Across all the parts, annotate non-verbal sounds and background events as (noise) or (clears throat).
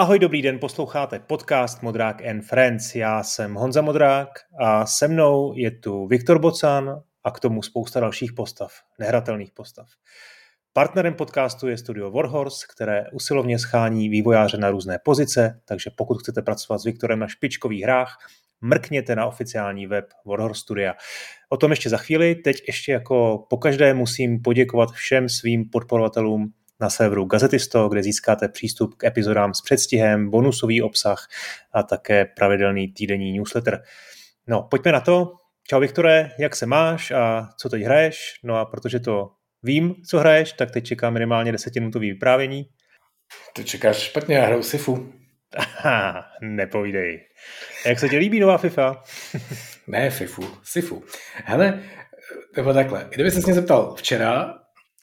Ahoj, dobrý den, posloucháte podcast Modrák and Friends. Já jsem Honza Modrák a se mnou je tu Viktor Bocan a k tomu spousta dalších postav, nehratelných postav. Partnerem podcastu je studio Warhorse, které usilovně schání vývojáře na různé pozice, takže pokud chcete pracovat s Viktorem na špičkových hrách, mrkněte na oficiální web Warhorse Studia. O tom ještě za chvíli. Teď ještě jako pokaždé musím poděkovat všem svým podporovatelům na serveru Gazetisto, kde získáte přístup k epizodám s předstihem, bonusový obsah a také pravidelný týdenní newsletter. No, pojďme na to. Čau Viktore, jak se máš a co teď hraješ? No a protože to vím, co hraješ, tak teď čeká minimálně desetiminutový vyprávění. Ty čekáš špatně, já hraju Sifu. Aha, nepovídej. Jak se ti líbí nová FIFA? ne Fifu, Sifu. Hele, nebo takhle, kdyby se mě zeptal včera,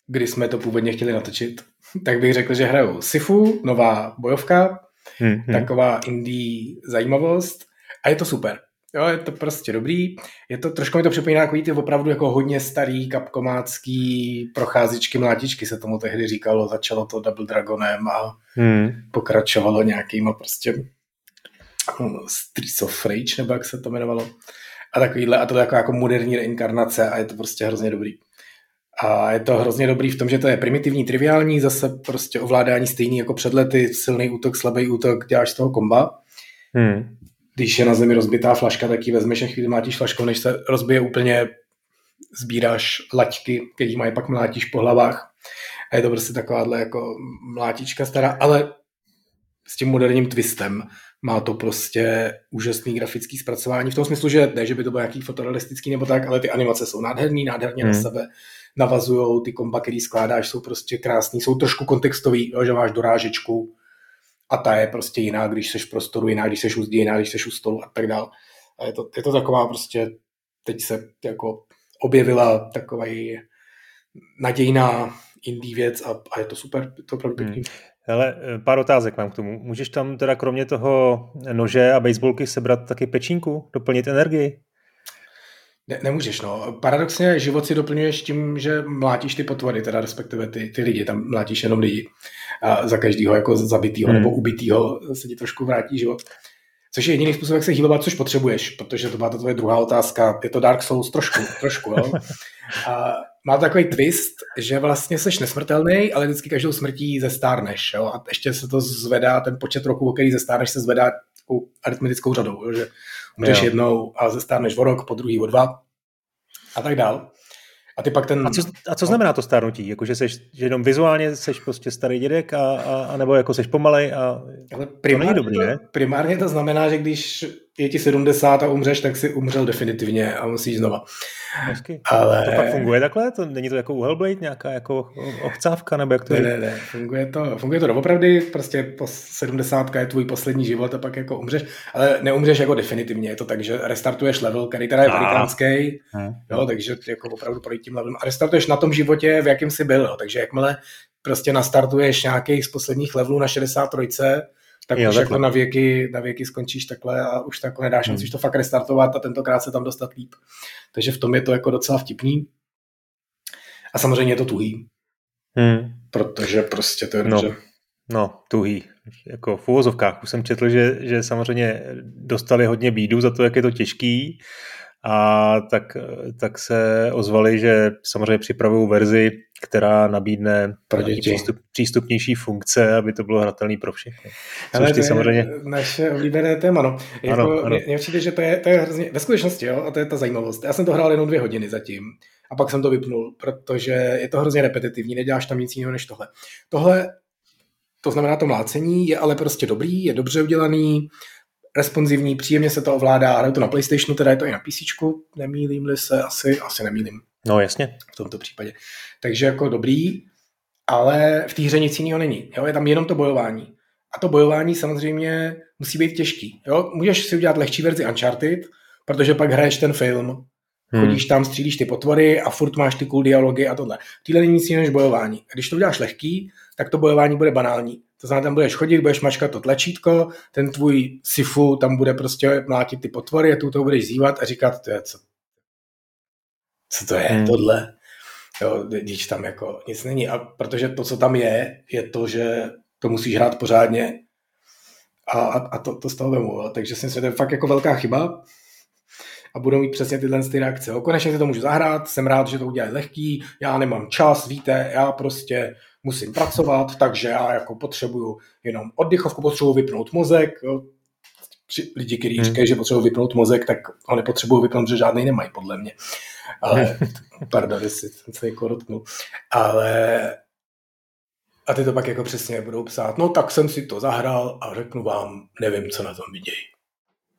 kdy jsme to původně chtěli natočit, (laughs) tak bych řekl, že hraju Sifu, nová bojovka, hmm, hmm. taková indie zajímavost a je to super. Jo, je to prostě dobrý. Je to, trošku mi to připomíná takový ty opravdu jako hodně starý kapkomácký procházičky, mlátičky se tomu tehdy říkalo. Začalo to Double Dragonem a hmm. pokračovalo nějakýma prostě hm, Streets of Rage, nebo jak se to jmenovalo. A takovýhle, a to je jako, jako moderní reinkarnace a je to prostě hrozně dobrý. A je to hrozně dobrý v tom, že to je primitivní, triviální, zase prostě ovládání stejný jako před lety, silný útok, slabý útok, děláš z toho komba. Hmm. Když je na zemi rozbitá flaška, tak ji vezmeš a chvíli mlátíš flaškou, než se rozbije úplně, sbíráš laťky, který mají pak mlátíš po hlavách. A je to prostě takováhle jako mlátička stará, ale s tím moderním twistem. Má to prostě úžasný grafický zpracování v tom smyslu, že ne, že by to bylo nějaký fotorealistický nebo tak, ale ty animace jsou nádherný, nádherně hmm. na sebe navazují, ty komba, který skládáš, jsou prostě krásný, jsou trošku kontextový, jo, že máš dorážečku a ta je prostě jiná, když seš v prostoru, jiná, když seš u zdi, jiná, když seš u stolu a tak dál. A je to, je to taková prostě, teď se jako objevila taková nadějná indie věc a, a je to super, je to opravdu pěkný. Hmm. Hele, pár otázek mám k tomu. Můžeš tam teda kromě toho nože a baseballky sebrat taky pečínku, doplnit energii? Ne, nemůžeš, no. Paradoxně život si doplňuješ tím, že mlátíš ty potvory, teda respektive ty, ty lidi, tam mlátíš jenom lidi. A za každého jako zabitýho hmm. nebo ubitýho se ti trošku vrátí život. Což je jediný způsob, jak se hýlovat, což potřebuješ, protože to byla ta tvoje druhá otázka. Je to Dark Souls trošku, trošku, jo. A má takový twist, že vlastně seš nesmrtelný, ale vždycky každou smrtí zestárneš, jo. A ještě se to zvedá, ten počet roků, o který zestárneš, se zvedá aritmetickou řadou, jo? že umřeš jednou a zestárneš o rok, po druhý o dva a tak dál. A ty pak ten... A co, a co znamená to stárnutí? Jako, že, seš, že jenom vizuálně seš prostě starý dědek a, a, a nebo jako seš pomalej a Ale primárně to není dobrý, ne? Primárně to znamená, že když je ti 70 a umřeš, tak si umřel definitivně a musíš znova. Hezky. Ale... To pak funguje takhle? To není to jako u Hellblade, nějaká jako ochcávka, nebo jak to ne, ne, ne, funguje to, funguje to doopravdy, prostě po 70 je tvůj poslední život a pak jako umřeš, ale neumřeš jako definitivně, je to tak, že restartuješ level, který teda je velikánský, jo, takže jako opravdu projít tím levelem a restartuješ na tom životě, v jakém jsi byl, jo, takže jakmile prostě nastartuješ nějaký z posledních levelů na 63, tak jo, už jako na věky, na věky skončíš takhle a už takhle nedáš, hmm. musíš to fakt restartovat a tentokrát se tam dostat líp. Takže v tom je to jako docela vtipný. A samozřejmě je to tuhý. Hmm. Protože prostě to je no. No, tuhý. Jako v úvozovkách. Už jsem četl, že, že samozřejmě dostali hodně bídu za to, jak je to těžký a tak, tak se ozvali, že samozřejmě připravují verzi, která nabídne přístup, přístupnější funkce, aby to bylo hratelné pro všechny. Ale to samozřejmě... je naše oblíbené téma. No. Jako, ano, ano. Mě, mě že to je, to je hrozně, ve skutečnosti, jo, a to je ta zajímavost. Já jsem to hrál jenom dvě hodiny zatím a pak jsem to vypnul, protože je to hrozně repetitivní, neděláš tam nic jiného než tohle. Tohle, to znamená to mlácení, je ale prostě dobrý, je dobře udělaný, responsivní, příjemně se to ovládá, hraju to na PlayStationu, teda je to i na PC, nemýlím-li se, asi, asi nemýlím. No jasně. V tomto případě. Takže jako dobrý, ale v té hře nic jiného není. Jo? Je tam jenom to bojování. A to bojování samozřejmě musí být těžký. Jo? Můžeš si udělat lehčí verzi Uncharted, protože pak hraješ ten film, hmm. chodíš tam, střílíš ty potvory a furt máš ty cool dialogy a tohle. Týhle není nic jiného než bojování. A když to uděláš lehký, tak to bojování bude banální. To znamená, tam budeš chodit, budeš mačkat to tlačítko, ten tvůj sifu tam bude prostě mlátit ty potvory a tu to budeš zývat a říkat, to je co, co to je, hmm. tohle. Jo, když tam jako nic není. A protože to, co tam je, je to, že to musíš hrát pořádně a, a, a to, to z toho vemu. Takže si myslím, že to je fakt jako velká chyba a budou mít přesně tyhle ty reakce. O, konečně si to můžu zahrát, jsem rád, že to udělají lehký, já nemám čas, víte, já prostě musím pracovat, takže já jako potřebuju jenom oddychovku, potřebuju vypnout mozek, jo. Lidi, kteří hmm. říkají, že potřebují vypnout mozek, tak ho nepotřebují vypnout, že žádný nemají, podle mě. Ale, (laughs) pardon, jestli jsem se jako dotknul. Ale a ty to pak jako přesně budou psát, no tak jsem si to zahrál a řeknu vám, nevím, co na tom vidějí.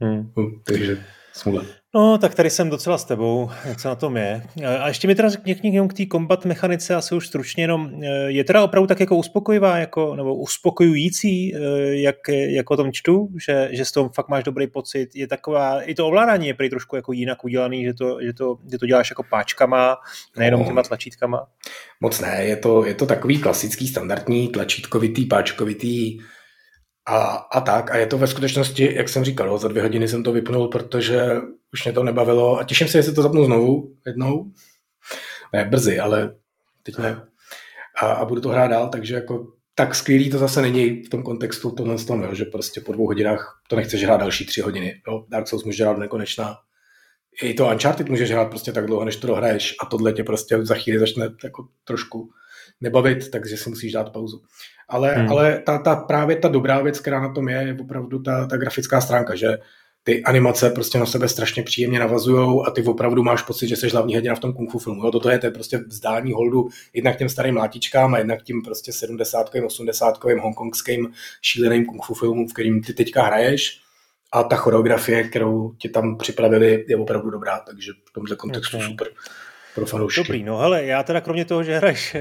Hmm. Hm, takže smůle. No, tak tady jsem docela s tebou, co na tom je. A ještě mi teda řekni k té kombat mechanice, asi už stručně jenom, eh, je teda opravdu tak jako uspokojivá, jako, nebo uspokojující, eh, jak, jak o tom čtu, že, že s tom fakt máš dobrý pocit, je taková, i to ovládání je prý trošku jako jinak udělaný, že to, že to, že to děláš jako páčkama, nejenom no. těma tlačítkama. Moc ne, je to, je to takový klasický, standardní, tlačítkovitý, páčkovitý, a, a tak. A je to ve skutečnosti, jak jsem říkal, za dvě hodiny jsem to vypnul, protože už mě to nebavilo a těším se, jestli to zapnu znovu jednou. Ne, brzy, ale teď ne. A, a budu to hrát dál, takže jako tak skvělý to zase není v tom kontextu tohle z toho, že prostě po dvou hodinách to nechceš hrát další tři hodiny. Jo? Dark Souls může hrát nekonečná. I to Uncharted můžeš hrát prostě tak dlouho, než to dohraješ a tohle tě prostě za chvíli začne jako trošku nebavit, takže si musíš dát pauzu. Ale, hmm. ale ta, ta, právě ta dobrá věc, která na tom je, je opravdu ta, ta grafická stránka, že ty animace prostě na sebe strašně příjemně navazují a ty opravdu máš pocit, že jsi hlavní hrdina v tom kung fu filmu. Jo, toto je, to je prostě vzdání holdu jednak těm starým mlátičkám a jednak tím prostě 70 80 hongkongským šíleným kung fu filmům, v kterým ty teďka hraješ a ta choreografie, kterou ti tam připravili, je opravdu dobrá, takže v tomto kontextu okay. super pro fanoušky. Dobrý, no hele, já teda kromě toho, že hraješ e,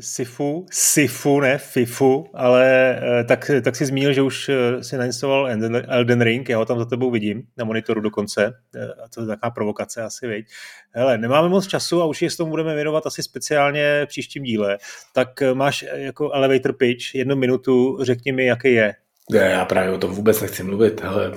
Sifu, Sifu, ne Fifu, ale e, tak, tak si zmínil, že už e, si nainstaloval Elden Ring, já ho tam za tebou vidím, na monitoru dokonce, e, a to je taková provokace asi, viď. Hele, nemáme moc času a už s tomu budeme věnovat asi speciálně v příštím díle, tak máš jako elevator pitch, jednu minutu, řekni mi, jaký je. Já právě o tom vůbec nechci mluvit, ale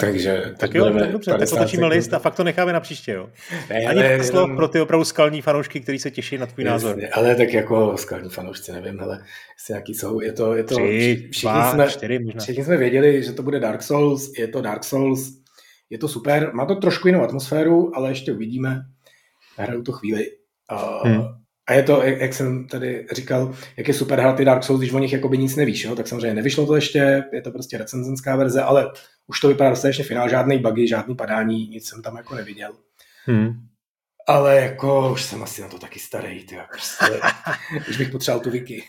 takže tak jo, tak dobře, tak otočíme list a fakt to necháme na příště, jo. Ne, Ani ale, jenom... pro ty opravdu skalní fanoušky, kteří se těší na tvůj Jasně, názor. Ale tak jako skalní fanoušci, nevím, ale jestli nějaký jsou, je to, je to Tři, všichni, dva, jsme, čtyři možná. všichni jsme věděli, že to bude Dark Souls, je to Dark Souls, je to super, má to trošku jinou atmosféru, ale ještě uvidíme, hraju to chvíli. Uh, hmm. A je to, jak jsem tady říkal, jak je super hrát ty Dark Souls, když o nich jakoby nic nevíš, jo? tak samozřejmě nevyšlo to ještě, je to prostě recenzenská verze, ale už to vypadá dostatečně finál, žádný bugy, žádný padání, nic jsem tam jako neviděl. Hmm. Ale jako už jsem asi na to taky starý, tyjo, prostě, už bych potřeboval tu wiki.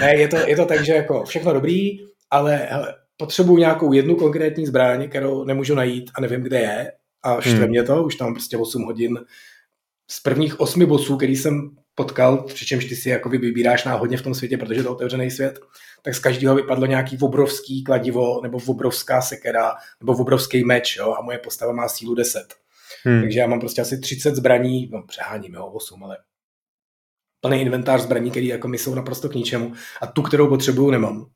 Ne, je to, je to tak, že jako všechno dobrý, ale hele, potřebuji nějakou jednu konkrétní zbraň, kterou nemůžu najít a nevím, kde je a štve hmm. mě to, už tam prostě 8 hodin z prvních osmi bosů, který jsem potkal, přičemž ty si jako vybíráš náhodně v tom světě, protože to je otevřený svět, tak z každého vypadlo nějaký obrovský kladivo, nebo obrovská sekera, nebo obrovský meč, jo, a moje postava má sílu 10. Hmm. Takže já mám prostě asi 30 zbraní, no přeháním, jo, 8, ale plný inventář zbraní, který jako mi jsou naprosto k ničemu a tu, kterou potřebuju, nemám.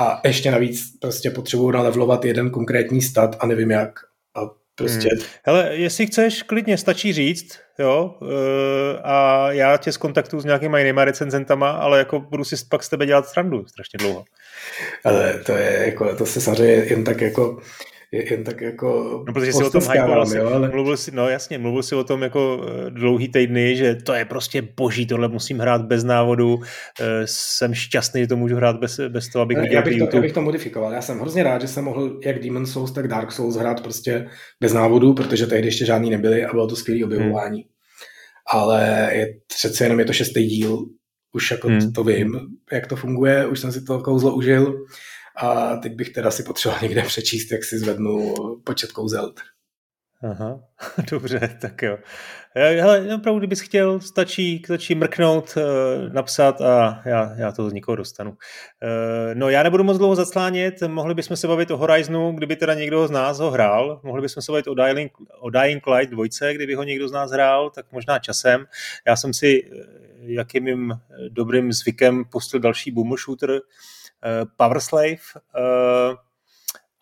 A ještě navíc prostě potřebuju nalevlovat jeden konkrétní stat a nevím jak. Prostě... Hmm. Hele, jestli chceš, klidně stačí říct, jo, eh, a já tě skontaktuju s nějakýma jinýma recenzentama, ale jako budu si pak z tebe dělat strandu strašně dlouho. Ale to je jako, to se samozřejmě jen tak jako jen tak jako No, protože si o tom hypoval, ale... mluvil si, no jasně, mluvil si o tom jako eh, dlouhý týdny, že to je prostě boží, tohle musím hrát bez návodu, eh, jsem šťastný, že to můžu hrát bez, bez toho, abych viděl já bych, to, já bych to modifikoval, já jsem hrozně rád, že jsem mohl jak Demon Souls, tak Dark Souls hrát prostě bez návodu, protože tehdy ještě žádný nebyly a bylo to skvělé objevování. Hmm ale je přece jenom je to šestý díl, už jako hmm. to vím, jak to funguje, už jsem si to kouzlo užil a teď bych teda si potřeboval (laughs) někde přečíst, jak si zvednu počet kouzel. Aha, (laughs) dobře, tak jo. Hele, opravdu, kdybys chtěl, stačí, stačí mrknout, eh, napsat a já, já to z nikoho dostanu. Eh, no já nebudu moc dlouho zaclánět, mohli bychom se bavit o Horizonu, kdyby teda někdo z nás ho hrál, mohli bychom se bavit o Dying, o Dying Light 2, kdyby ho někdo z nás hrál, tak možná časem. Já jsem si, eh, jak je mým dobrým zvykem, pustil další boomer shooter, Power Slave,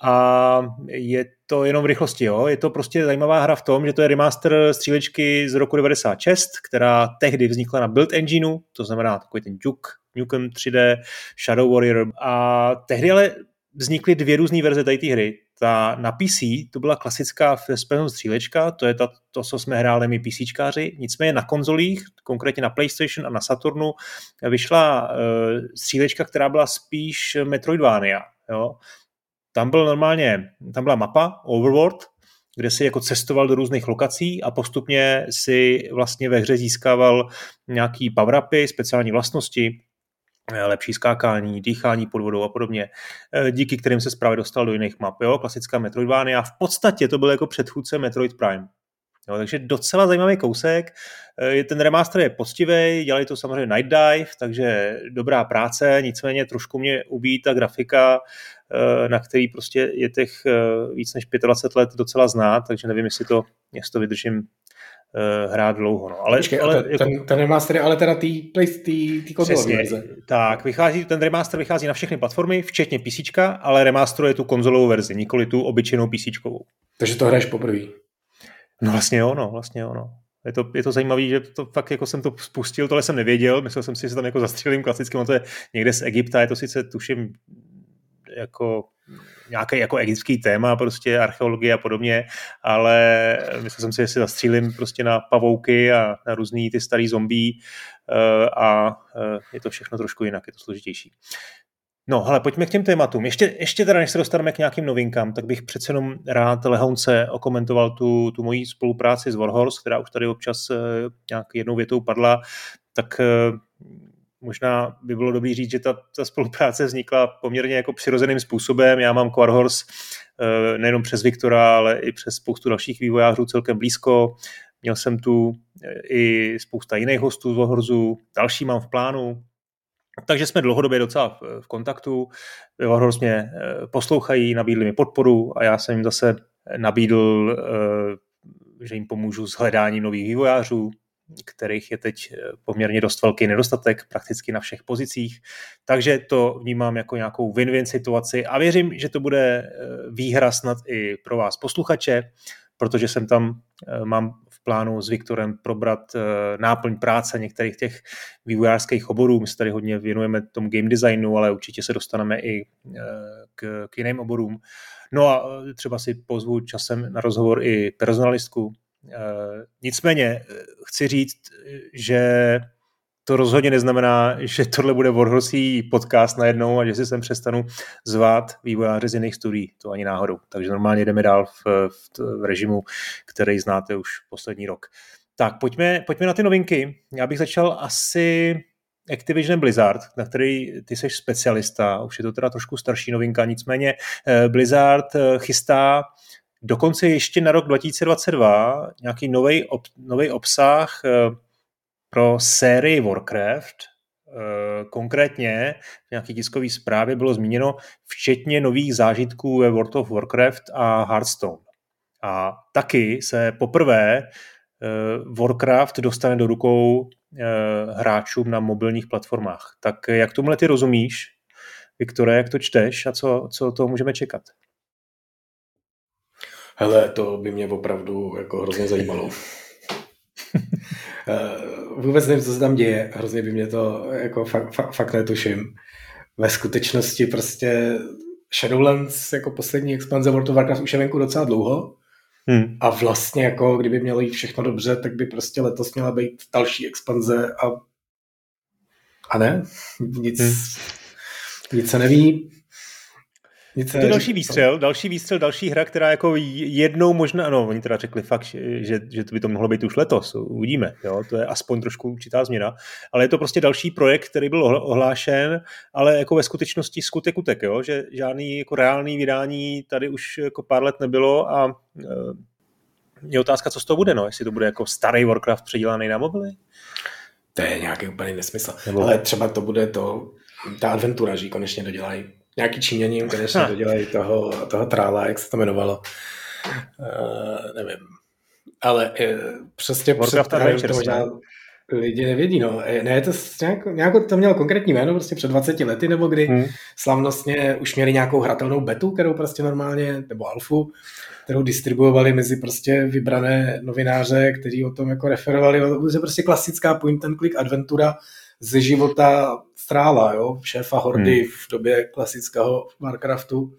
a je to jenom v rychlosti. Jo? Je to prostě zajímavá hra v tom, že to je remaster střílečky z roku 96, která tehdy vznikla na Build Engineu, to znamená takový ten Duke, Nukem 3D, Shadow Warrior a tehdy ale vznikly dvě různé verze té hry. Ta na PC, to byla klasická first střílečka, to je ta, to, co jsme hráli my PCčkáři, nicméně na konzolích, konkrétně na PlayStation a na Saturnu, vyšla uh, střílečka, která byla spíš Metroidvania. Jo? Tam byl normálně, tam byla mapa, Overworld, kde si jako cestoval do různých lokací a postupně si vlastně ve hře získával nějaký power speciální vlastnosti, lepší skákání, dýchání pod vodou a podobně, eh, díky kterým se zprávě dostal do jiných map. Jo? Klasická Metroidvania. V podstatě to byl jako předchůdce Metroid Prime. Jo, takže docela zajímavý kousek. Eh, ten remaster je poctivý, dělali to samozřejmě Night Dive, takže dobrá práce, nicméně trošku mě ubíjí ta grafika, na který prostě je těch víc než 25 let docela znát, takže nevím, jestli to, jestli to vydržím hrát dlouho. No. Ale, Počkej, ale ten, jako, ten, ten remaster je ale teda tý, tý, tý konzolové verze. Tak, vychází, ten remaster vychází na všechny platformy, včetně PC, ale remasteruje tu konzolovou verzi, nikoli tu obyčejnou PC. Takže to hraješ poprvé. No vlastně jo, no, vlastně jo, no. Je to, je to zajímavé, že to fakt jako jsem to spustil, tohle jsem nevěděl, myslel jsem si, že se tam jako zastřelím klasicky, to je někde z Egypta, je to sice tuším jako nějaký jako egyptský téma, prostě archeologie a podobně, ale myslel jsem si, že si zastřílím prostě na pavouky a na různý ty starý zombie eh, a eh, je to všechno trošku jinak, je to složitější. No, ale pojďme k těm tématům. Ještě, ještě teda, než se dostaneme k nějakým novinkám, tak bych přece jenom rád lehonce okomentoval tu, tu moji spolupráci s Warhorse, která už tady občas uh, nějak jednou větou padla, tak možná by bylo dobré říct, že ta, ta spolupráce vznikla poměrně jako přirozeným způsobem. Já mám Quarhorse eh, nejenom přes Viktora, ale i přes spoustu dalších vývojářů celkem blízko. Měl jsem tu eh, i spousta jiných hostů z Warhorzu, další mám v plánu, takže jsme dlouhodobě docela v kontaktu. Warhorse mě eh, poslouchají, nabídli mi podporu a já jsem jim zase nabídl, že jim pomůžu s hledáním nových vývojářů, kterých je teď eh, poměrně dost velký nedostatek prakticky na všech pozicích. Takže to vnímám jako nějakou win-win situaci a věřím, že to bude eh, výhra snad i pro vás posluchače, protože jsem tam, eh, mám v plánu s Viktorem probrat náplň práce některých těch vývojářských oborů. My se tady hodně věnujeme tomu game designu, ale určitě se dostaneme i k, k jiným oborům. No a třeba si pozvu časem na rozhovor i personalistku, nicméně eh, chci říct, že to rozhodně neznamená, (laughs) že tohle bude Warhorsí podcast najednou a že si sem přestanu zvát vývojáře z jiných studií. To ani náhodou. Takže normálně jdeme dál v, v, v režimu, který znáte už poslední rok. Tak, pojďme, pojďme na ty novinky. Já bych začal asi Activision Blizzard, na který ty jsi specialista, už je to teda trošku starší novinka, nicméně eh, Blizzard chystá dokonce ještě na rok 2022 nějaký nový ob, obsah eh, pro sérii Warcraft, eh, konkrétně v nějaké tiskové zprávě bylo zmíněno včetně nových zážitků ve World of Warcraft a Hearthstone. A taky se poprvé eh, Warcraft dostane do rukou hráčům na mobilních platformách. Tak jak tomuhle ty rozumíš, Viktore, jak to čteš a co, co to můžeme čekat? Hele, to by mě opravdu jako hrozně zajímalo. (laughs) Eh, vůbec nevím, co se tam děje. Hrozně by mě to jako fakt, fakt, fakt netuším. Ve skutečnosti prostě Shadowlands jako poslední expanze World of Warcraft už je venku docela dlouho. Hmm. A vlastně jako kdyby mělo jít všechno dobře, tak by prostě letos měla být další expanze a a ne, nic, hmm. nic se neví. Nic to je další výstřel, další výstřel, další hra, která jako jednou možná, no oni teda řekli fakt, že, že to by to mohlo být už letos, uvidíme, jo, to je aspoň trošku určitá změna, ale je to prostě další projekt, který byl ohlášen, ale jako ve skutečnosti skutek utek, jo, že žádný jako reálný vydání tady už jako pár let nebylo a e, je otázka, co z toho bude, no, jestli to bude jako starý Warcraft předělaný na mobily. To je nějaký úplný nesmysl. Nebo... Ale třeba to bude to, ta adventura, že konečně dodělají nějaký Číňani (laughs) jim konečně dodělají toho, toho trála, jak se to jmenovalo. Uh, nevím. Ale uh, přesně Warcraft před, to možná lidi nevědí, no. Eh, ne, to nějak, nějak to mělo konkrétní jméno, prostě před 20 lety, nebo kdy hmm. slavnostně už měli nějakou hratelnou betu, kterou prostě normálně, nebo alfu, kterou distribuovali mezi prostě vybrané novináře, kteří o tom jako referovali. To je prostě klasická point and click adventura, ze života strála, jo, šéfa Hordy hmm. v době klasického Warcraftu.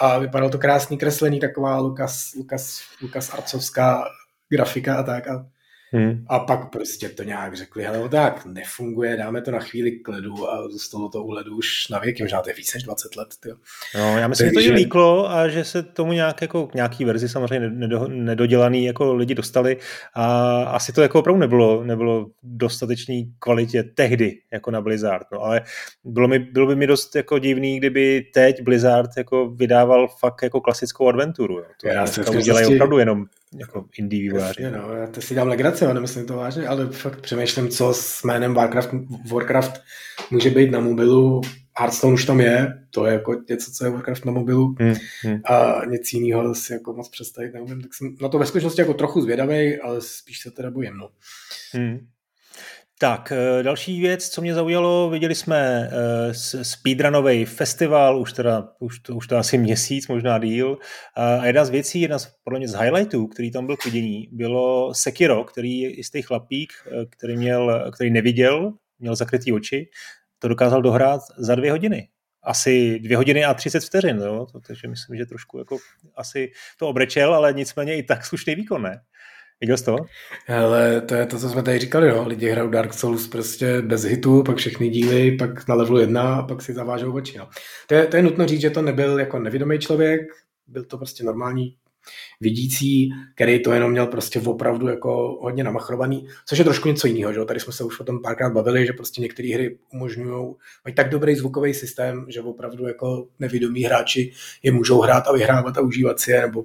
A vypadalo to krásný kreslení, taková Lukas, Lukas, Lukas Arcovská grafika a tak. A Hmm. A pak prostě to nějak řekli, hele, no tak nefunguje, dáme to na chvíli k ledu a zůstalo to u ledu už na věky, možná to je víc než 20 let. Tyjo. No, já myslím, že to je líklo a že se tomu nějak jako nějaký verzi samozřejmě nedo, nedodělaný jako lidi dostali a asi to jako opravdu nebylo, nebylo dostatečný kvalitě tehdy jako na Blizzard, no, ale bylo, mi, bylo by mi dost jako divný, kdyby teď Blizzard jako vydával fakt jako klasickou adventuru. Jo. To já se udělají opravdu jenom jako indie vývojáři. Jasně, no, já to si dám legraci, ale nemyslím to vážně, ale fakt přemýšlím, co s jménem Warcraft, Warcraft může být na mobilu. Hearthstone už tam je, to je jako něco, co je Warcraft na mobilu hmm, hmm. a nic jiného si jako moc představit neumím, tak jsem na to ve skutečnosti jako trochu zvědavý, ale spíš se teda bojím, no. Hmm. Tak, eh, další věc, co mě zaujalo, viděli jsme uh, speedrunový festival, už teda, už to, už to asi měsíc, možná díl. A jedna z věcí, jedna z, podle mě z highlightů, který tam byl k vidění, bylo Sekiro, který je jistý chlapík, eh, který, měl, který neviděl, měl zakrytý oči, to dokázal dohrát za dvě hodiny. Asi dvě hodiny a 30 vteřin, jo? takže myslím, že trošku jako asi to obrečel, ale nicméně i tak slušný výkon, ne? Viděl jsi to? Ale to je to, co jsme tady říkali, no. Lidi hrajou Dark Souls prostě bez hitu, pak všechny díly, pak na levelu jedna a pak si zavážou oči. No. To, je, to je nutno říct, že to nebyl jako nevědomý člověk, byl to prostě normální vidící, který to jenom měl prostě opravdu jako hodně namachrovaný, což je trošku něco jiného, že? Tady jsme se už o tom párkrát bavili, že prostě některé hry umožňují, mají tak dobrý zvukový systém, že opravdu jako nevědomí hráči je můžou hrát a vyhrávat a užívat si je, nebo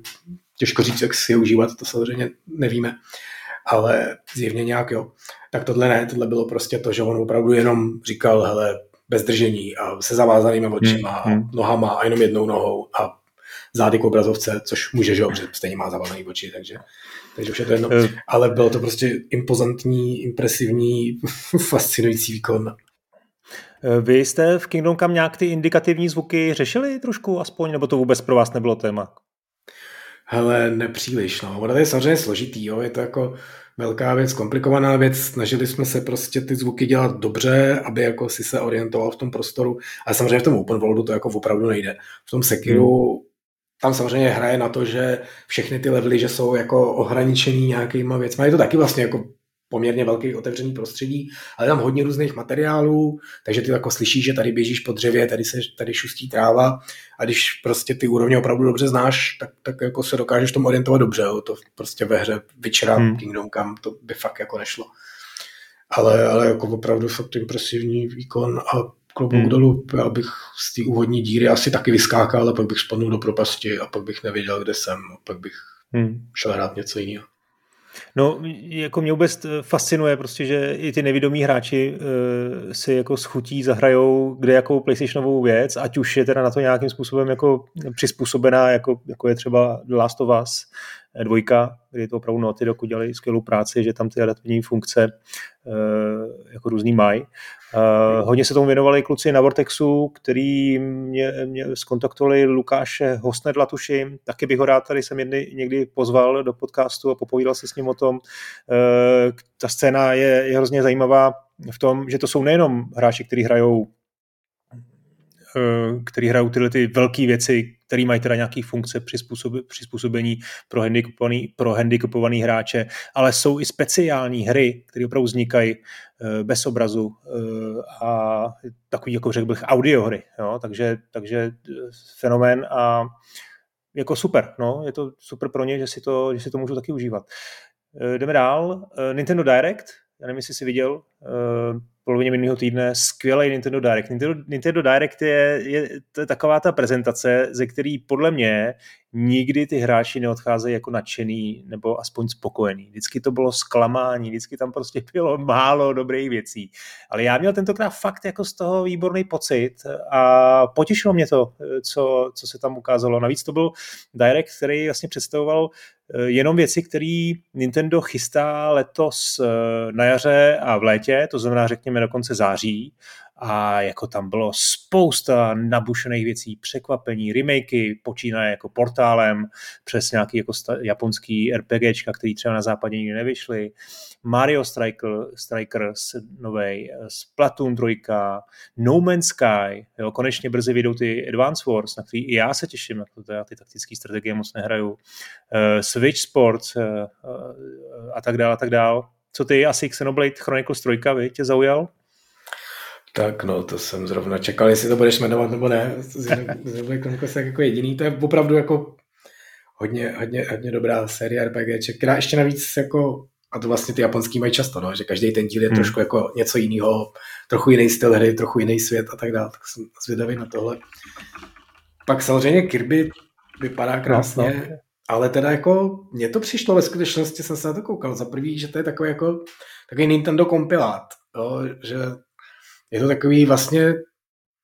těžko říct, jak si je užívat, to samozřejmě nevíme, ale zjevně nějak jo. Tak tohle ne, tohle bylo prostě to, že on opravdu jenom říkal, hele, bez držení a se zavázanými očima hmm. a hmm. nohama a jenom jednou nohou a zády k obrazovce, což může, že jo, stejně má zavázaný oči, takže, takže už je to jedno. Eh. Ale bylo to prostě impozantní, impresivní, (laughs) fascinující výkon. Eh, vy jste v Kingdom Come nějak ty indikativní zvuky řešili trošku aspoň, nebo to vůbec pro vás nebylo téma? Hele, nepříliš, no. Ono to je samozřejmě složitý, jo. Je to jako velká věc, komplikovaná věc. Snažili jsme se prostě ty zvuky dělat dobře, aby jako si se orientoval v tom prostoru. Ale samozřejmě v tom open worldu to jako opravdu nejde. V tom Sekiru hmm. tam samozřejmě hraje na to, že všechny ty levely, že jsou jako ohraničený nějakýma věcmi. Je to taky vlastně jako poměrně velký otevřený prostředí, ale tam hodně různých materiálů, takže ty jako slyšíš, že tady běžíš po dřevě, tady se tady šustí tráva a když prostě ty úrovně opravdu dobře znáš, tak, tak jako se dokážeš tomu orientovat dobře, jo. to prostě ve hře Witchera, hmm. Kingdom Come, to by fakt jako nešlo. Ale, ale jako opravdu fakt impresivní výkon a klobouk hmm. dolů, já bych z té úvodní díry asi taky vyskákal, ale pak bych spadnul do propasti a pak bych nevěděl, kde jsem, a pak bych hmm. šel hrát něco jiného. No, jako mě vůbec fascinuje prostě, že i ty nevědomí hráči uh, si jako schutí zahrajou kde jakou PlayStationovou věc, ať už je teda na to nějakým způsobem jako přizpůsobená, jako, jako je třeba The Last of Us, dvojka, kdy to opravdu Naughty Dog udělali skvělou práci, že tam ty adaptivní funkce uh, jako různý mají. Uh, hodně se tomu věnovali kluci na Vortexu, který mě, mě skontaktovali Lukáše Hostnedla, tuším, taky bych ho rád tady jsem jedny, někdy pozval do podcastu a popovídal se s ním o tom. Uh, ta scéna je, je hrozně zajímavá v tom, že to jsou nejenom hráči, kteří hrajou který hrajou tyhle ty velké věci, které mají teda nějaké funkce přizpůsob, přizpůsobení pro handicapovaný, pro handicapovaný hráče, ale jsou i speciální hry, které opravdu vznikají eh, bez obrazu eh, a takový, jako řekl bych, audiohry. Jo? Takže, takže fenomén a jako super. No? Je to super pro ně, že si to, že si to můžu taky užívat. Jdeme dál. Nintendo Direct, já nevím, jestli jsi viděl, polovině minulého týdne skvělý Nintendo Direct. Nintendo, Nintendo Direct je, je, to je taková ta prezentace, ze který podle mě nikdy ty hráči neodcházejí jako nadšený nebo aspoň spokojený. Vždycky to bylo zklamání, vždycky tam prostě (laughs) bylo málo dobrých věcí. Ale já měl tentokrát fakt jako z toho výborný pocit a potěšilo mě to, co, co se tam ukázalo. Navíc to byl Direct, který vlastně představoval jenom věci, které Nintendo chystá letos eh, na jaře a v létě, to znamená řekněme do konce září a jako tam bylo spousta nabušených věcí, překvapení, remakey, počínaje jako portálem přes nějaký jako japonský RPGčka, který třeba na západě nikdy nevyšly, Mario Striker, Strikers novej, Splatoon 3, No Man's Sky, jo, konečně brzy vyjdou ty Advance Wars, na který i já se těším, na to já ty taktické strategie moc nehraju, uh, Switch Sports uh, uh, a tak dále a tak dále. Co ty asi Xenoblade Chronicles 3, vy, tě zaujal? Tak no, to jsem zrovna čekal, jestli to budeš jmenovat nebo ne. Xenoblade (laughs) Chronicles jako jediný, to je opravdu jako hodně, hodně, hodně dobrá série RPG, která ještě navíc jako a to vlastně ty japonský mají často, no, že každý ten díl je hmm. trošku jako něco jiného, trochu jiný styl hry, trochu jiný svět a tak dále, tak jsem zvědavý na tohle. Pak samozřejmě Kirby vypadá krásně, no, no. ale teda jako mně to přišlo ve skutečnosti, jsem se na to koukal, za prvý, že to je takový jako takový Nintendo kompilát, jo, že je to takový vlastně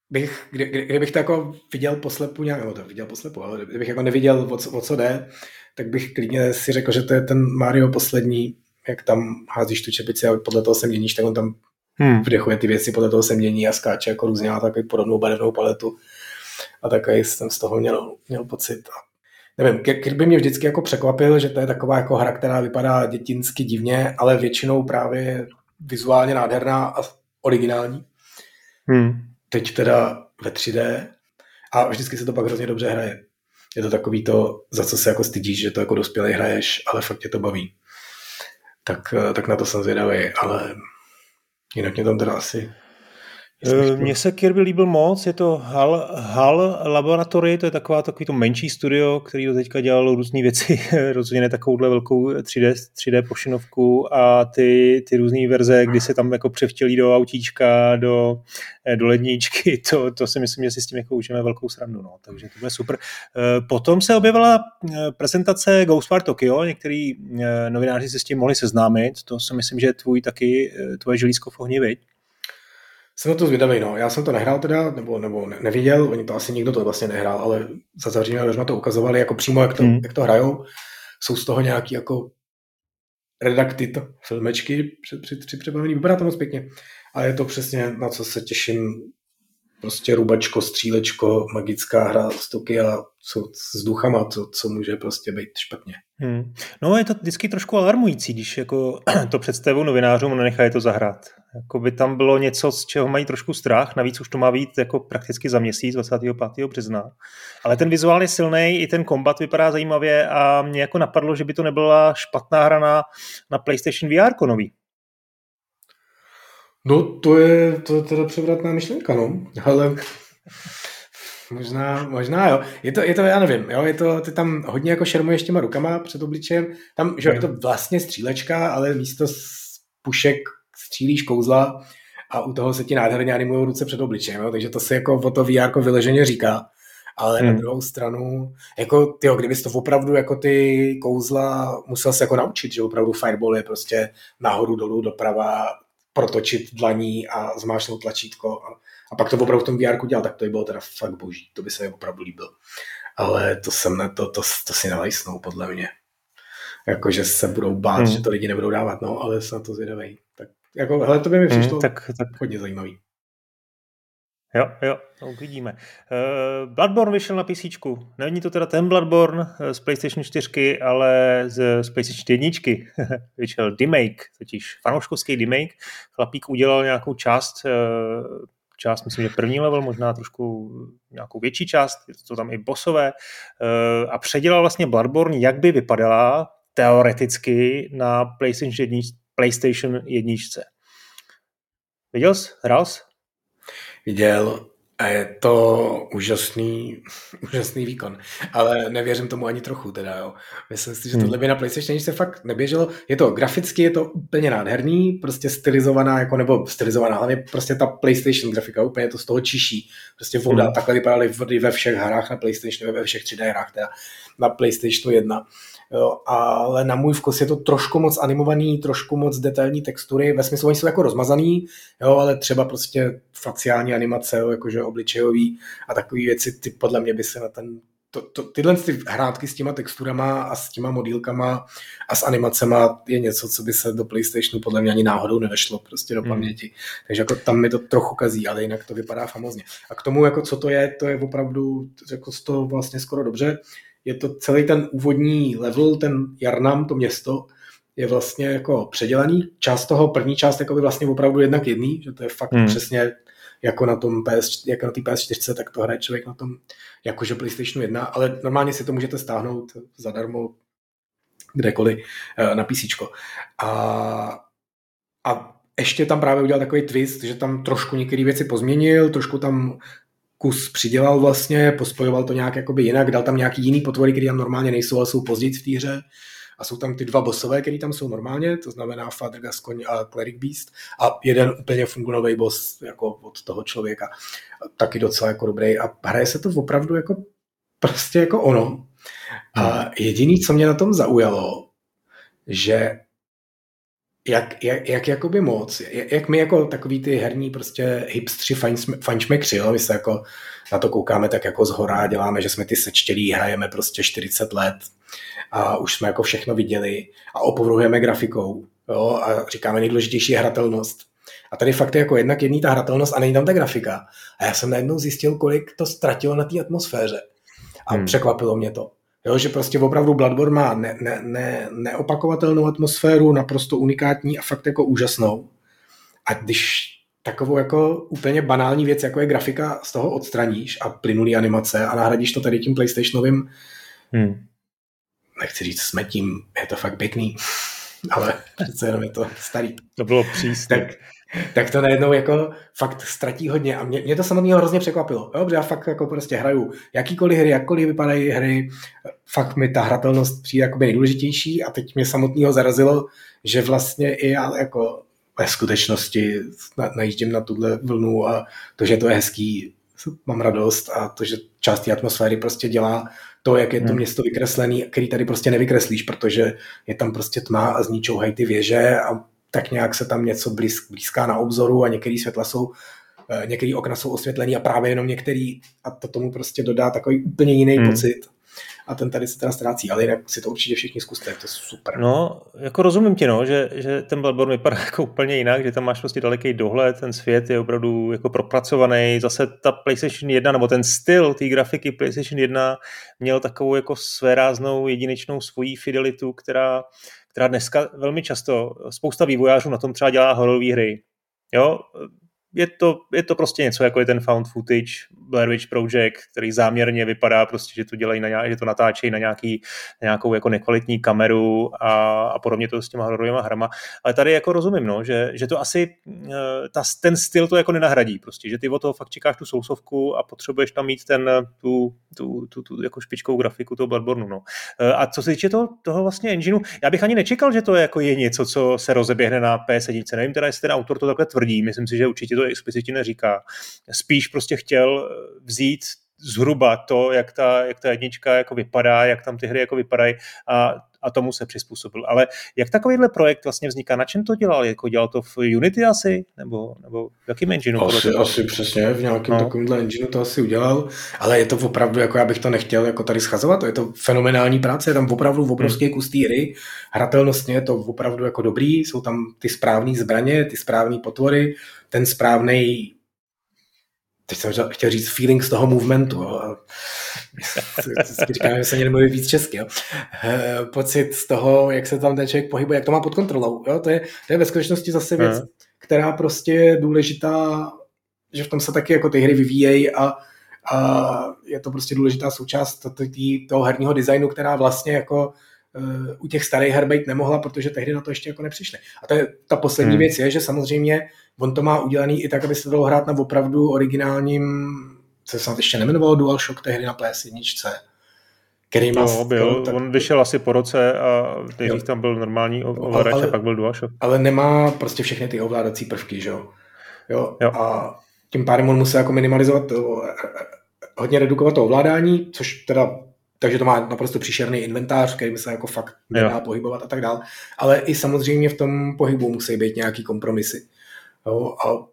bych, kdy, kdy, kdybych to jako viděl poslepu nějak, no to viděl poslepu, ale kdybych jako neviděl, o co, o co jde, tak bych klidně si řekl, že to je ten Mario poslední, jak tam házíš tu čepici a podle toho se měníš, tak on tam hmm. vdechuje ty věci, podle toho se mění a skáče jako různě a takový podobnou barevnou paletu. A takový jsem z toho měl, měl pocit. A nevím, Kirby mě vždycky jako překvapil, že to je taková jako hra, která vypadá dětinsky divně, ale většinou právě vizuálně nádherná a originální. Hmm. Teď teda ve 3D a vždycky se to pak hrozně dobře hraje. Je to takový to, za co se jako stydíš, že to jako dospělý hraješ, ale fakt tě to baví tak, eh, tak na to jsem zvědavý, ale jinak mě tam teda asi mně se Kirby líbil moc, je to HAL, HAL Laboratory, to je taková takový to menší studio, který do teďka dělalo různé věci, (laughs) rozhodně ne takovouhle velkou 3D, 3D pošinovku a ty, ty různé verze, kdy se tam jako převtělí do autíčka, do, eh, do ledničky, (laughs) to, to si myslím, že si s tím jako užijeme velkou srandu, no. takže to bude super. Eh, potom se objevila prezentace Ghostwire Tokyo, některý novináři se s tím mohli seznámit, to si myslím, že je tvůj taky, tvoje želízko v ohni, viď? Jsem na to zvědavý, no. Já jsem to nehrál teda, nebo, nebo neviděl, oni to asi nikdo to vlastně nehrál, ale za zavřenými dveřma to ukazovali jako přímo, jak to, hmm. jak to hrajou. Jsou z toho nějaký jako redakty, filmečky před, před, před. Vypadá to moc pěkně. A je to přesně, na co se těším prostě rubačko, střílečko, magická hra z Tokia s duchama, co, co může prostě být špatně. Hmm. No je to vždycky trošku alarmující, když jako (clears throat) to představu novinářům nenechají to zahrát. Jako by tam bylo něco, z čeho mají trošku strach, navíc už to má být jako prakticky za měsíc, 25. března. Ale ten vizuál je silný, i ten kombat vypadá zajímavě a mě jako napadlo, že by to nebyla špatná hra na, na PlayStation VR nový. No to je, to je teda převratná myšlenka, no. Ale možná, možná jo. Je to, je to, já nevím, jo, je to, ty tam hodně jako šermuješ těma rukama před obličem. Tam, že je to vlastně střílečka, ale místo pušek střílíš kouzla a u toho se ti nádherně animují ruce před obličem, jo? takže to se jako o to VR jako vyleženě říká. Ale hmm. na druhou stranu, jako tyjo, kdybys to opravdu jako ty kouzla musel se jako naučit, že opravdu fireball je prostě nahoru, dolů, doprava, protočit dlaní a zmášnout tlačítko a, a pak to opravdu v tom VR dělal, tak to by bylo teda fakt boží, to by se mi opravdu líbil. Ale to jsem ne, to, to, to si nelajsnou podle mě. Jakože se budou bát, hmm. že to lidi nebudou dávat, no, ale jsem na to zvědavý. Tak jako, hele, to by mi hmm, přišlo hmm, tak, tak. hodně zajímavý. Jo, jo, to uvidíme. Uh, Bloodborne vyšel na PC. Není to teda ten Bloodborne eh, z PlayStation 4, ale z, z PlayStation 1. (laughs) vyšel remake, totiž fanouškovský remake. Chlapík udělal nějakou část, uh, část, myslím, že první level, možná trošku nějakou větší část, to tam i bossové, uh, a předělal vlastně Bloodborne, jak by vypadala teoreticky na PlayStation 1. PlayStation 1. Viděl jsi? Hrál jsi? viděl a je to úžasný, (laughs) úžasný výkon. Ale nevěřím tomu ani trochu teda, jo. Myslím si, že hmm. tohle by na PlayStation se fakt neběželo. Je to graficky, je to úplně nádherný, prostě stylizovaná, jako nebo stylizovaná, hlavně prostě ta PlayStation grafika, úplně to z toho čiší. Prostě voda, hmm. takhle vypadaly vody ve všech hrách na PlayStation, ve všech 3D hrách teda, na PlayStation 1 jo, ale na můj vkus je to trošku moc animovaný, trošku moc detailní textury, ve smyslu, oni jsou jako rozmazaný, jo, ale třeba prostě faciální animace, jo, jakože obličejový a takové věci, ty podle mě by se na ten to, to, tyhle ty hrátky s těma texturama a s těma modílkama a s animacema je něco, co by se do PlayStationu podle mě ani náhodou nevešlo prostě do hmm. paměti. Hmm. Takže jako tam mi to trochu kazí, ale jinak to vypadá famozně. A k tomu, jako co to je, to je opravdu jako z toho vlastně skoro dobře. Je to celý ten úvodní level, ten Jarnam, to město, je vlastně jako předělaný. Část toho, první část jako by vlastně opravdu jednak jedný, že to je fakt hmm. přesně jako na tom PS, jako na té PS4, tak to hraje člověk na tom jakože PlayStation 1, ale normálně si to můžete stáhnout zadarmo kdekoliv eh, na PC. A, a ještě tam právě udělal takový twist, že tam trošku některé věci pozměnil, trošku tam kus přidělal vlastně, pospojoval to nějak jakoby jinak, dal tam nějaký jiný potvory, které tam normálně nejsou, ale jsou později v té hře a jsou tam ty dva bosové, které tam jsou normálně, to znamená Father Gascoigne a Cleric Beast a jeden úplně fungulový boss jako od toho člověka, taky docela jako dobrý a hraje se to opravdu jako prostě jako ono. A hmm. jediný, co mě na tom zaujalo, že jak, jak, jak jakoby moc, jak, jak my jako takový ty herní prostě hipstři fančmekři, jo, my se jako na to koukáme tak jako z hora, děláme, že jsme ty sečtělí, hrajeme prostě 40 let a už jsme jako všechno viděli a opovrhujeme grafikou jo, a říkáme nejdůležitější je hratelnost. A tady fakt je jako jednak jedný ta hratelnost a není tam ta grafika. A já jsem najednou zjistil, kolik to ztratilo na té atmosféře. A hmm. překvapilo mě to. Jo, že prostě opravdu Bloodborne má ne, ne, ne, neopakovatelnou atmosféru, naprosto unikátní a fakt jako úžasnou. A když takovou jako úplně banální věc, jako je grafika, z toho odstraníš a plynulý animace a nahradíš to tady tím PlayStationovým hmm nechci říct smetím, je to fakt pěkný, (laughs) ale přece jenom je to starý. To bylo přísně. Tak, tak to najednou jako fakt ztratí hodně a mě, mě to samotného hrozně překvapilo, jo, protože já fakt jako prostě hraju jakýkoliv hry, jakkoliv vypadají hry, fakt mi ta hratelnost přijde jako nejdůležitější a teď mě samotného zarazilo, že vlastně i já jako ve skutečnosti na, najíždím na tuhle vlnu a to, že to je hezký, mám radost a to, že část té atmosféry prostě dělá to, jak je to hmm. město vykreslený, který tady prostě nevykreslíš, protože je tam prostě tma a zničouhají ty věže a tak nějak se tam něco blíz, blízká na obzoru a některé světla jsou eh, některé okna jsou osvětlený a právě jenom některý a to tomu prostě dodá takový úplně jiný hmm. pocit a ten tady se teda ztrácí, ale jinak si to určitě všichni zkuste, to je super. No, jako rozumím ti, no, že, že ten Bloodborne vypadá (laughs) jako úplně jinak, že tam máš prostě daleký dohled, ten svět je opravdu jako propracovaný, zase ta PlayStation 1, nebo ten styl té grafiky PlayStation 1 měl takovou jako svéráznou jedinečnou svoji fidelitu, která, která dneska velmi často, spousta vývojářů na tom třeba dělá hororové hry. Jo, je to, je to prostě něco, jako je ten found footage, Blair Witch Project, který záměrně vypadá prostě, že to dělají na nějak, že to natáčejí na, nějaký, na nějakou jako nekvalitní kameru a, a podobně to s těma hororovými hrama. Ale tady jako rozumím, no, že, že to asi eh, ta, ten styl to jako nenahradí prostě, že ty od toho fakt čekáš tu sousovku a potřebuješ tam mít ten, tu, tu, tu, tu jako špičkou grafiku toho Bloodborne. No. Eh, a co se týče toho, toho vlastně engineu, já bych ani nečekal, že to je jako je něco, co se rozeběhne na PS1. Nevím teda, jestli ten autor to takhle tvrdí, myslím si, že určitě to explicitně neříká. Spíš prostě chtěl vzít zhruba to, jak ta, jak ta jednička jako vypadá, jak tam ty hry jako vypadají a, a tomu se přizpůsobil. Ale jak takovýhle projekt vlastně vzniká? Na čem to dělal? Jako dělal to v Unity asi? Nebo, nebo v jakým engineu? Asi, asi přesně, v nějakém no. takovémhle engineu to asi udělal, ale je to opravdu, jako já bych to nechtěl jako tady schazovat, to je to fenomenální práce, je tam opravdu obrovský hmm. kus té hry, hratelnostně je to opravdu jako dobrý, jsou tam ty správné zbraně, ty správné potvory, ten správný teď jsem chtěl říct feeling z toho movementu, jo. říkám, že se ani nemluví víc česky, jo. Eh, pocit z toho, jak se tam ten člověk pohybuje, jak to má pod kontrolou, jo. To je, to je ve skutečnosti zase věc, hmm. která prostě je důležitá, že v tom se taky jako ty hry vyvíjejí a, a je to prostě důležitá součást toho herního designu, která vlastně jako uh, u těch starých her být nemohla, protože tehdy na to ještě jako nepřišli. A to je, ta poslední hmm. věc je, že samozřejmě on to má udělaný i tak, aby se dalo hrát na opravdu originálním, co se snad ještě nemenovalo DualShock tehdy na PS1, který má... No, byl. tak... On vyšel asi po roce a nejdřív tam byl normální ovladač a pak byl DualShock. Ale nemá prostě všechny ty ovládací prvky, že jo? Jo, jo. A tím pádem on musel jako minimalizovat to, hodně redukovat to ovládání, což teda takže to má naprosto příšerný inventář, který se jako fakt nedá jo. pohybovat a tak dále. Ale i samozřejmě v tom pohybu musí být nějaký kompromisy. Jo, a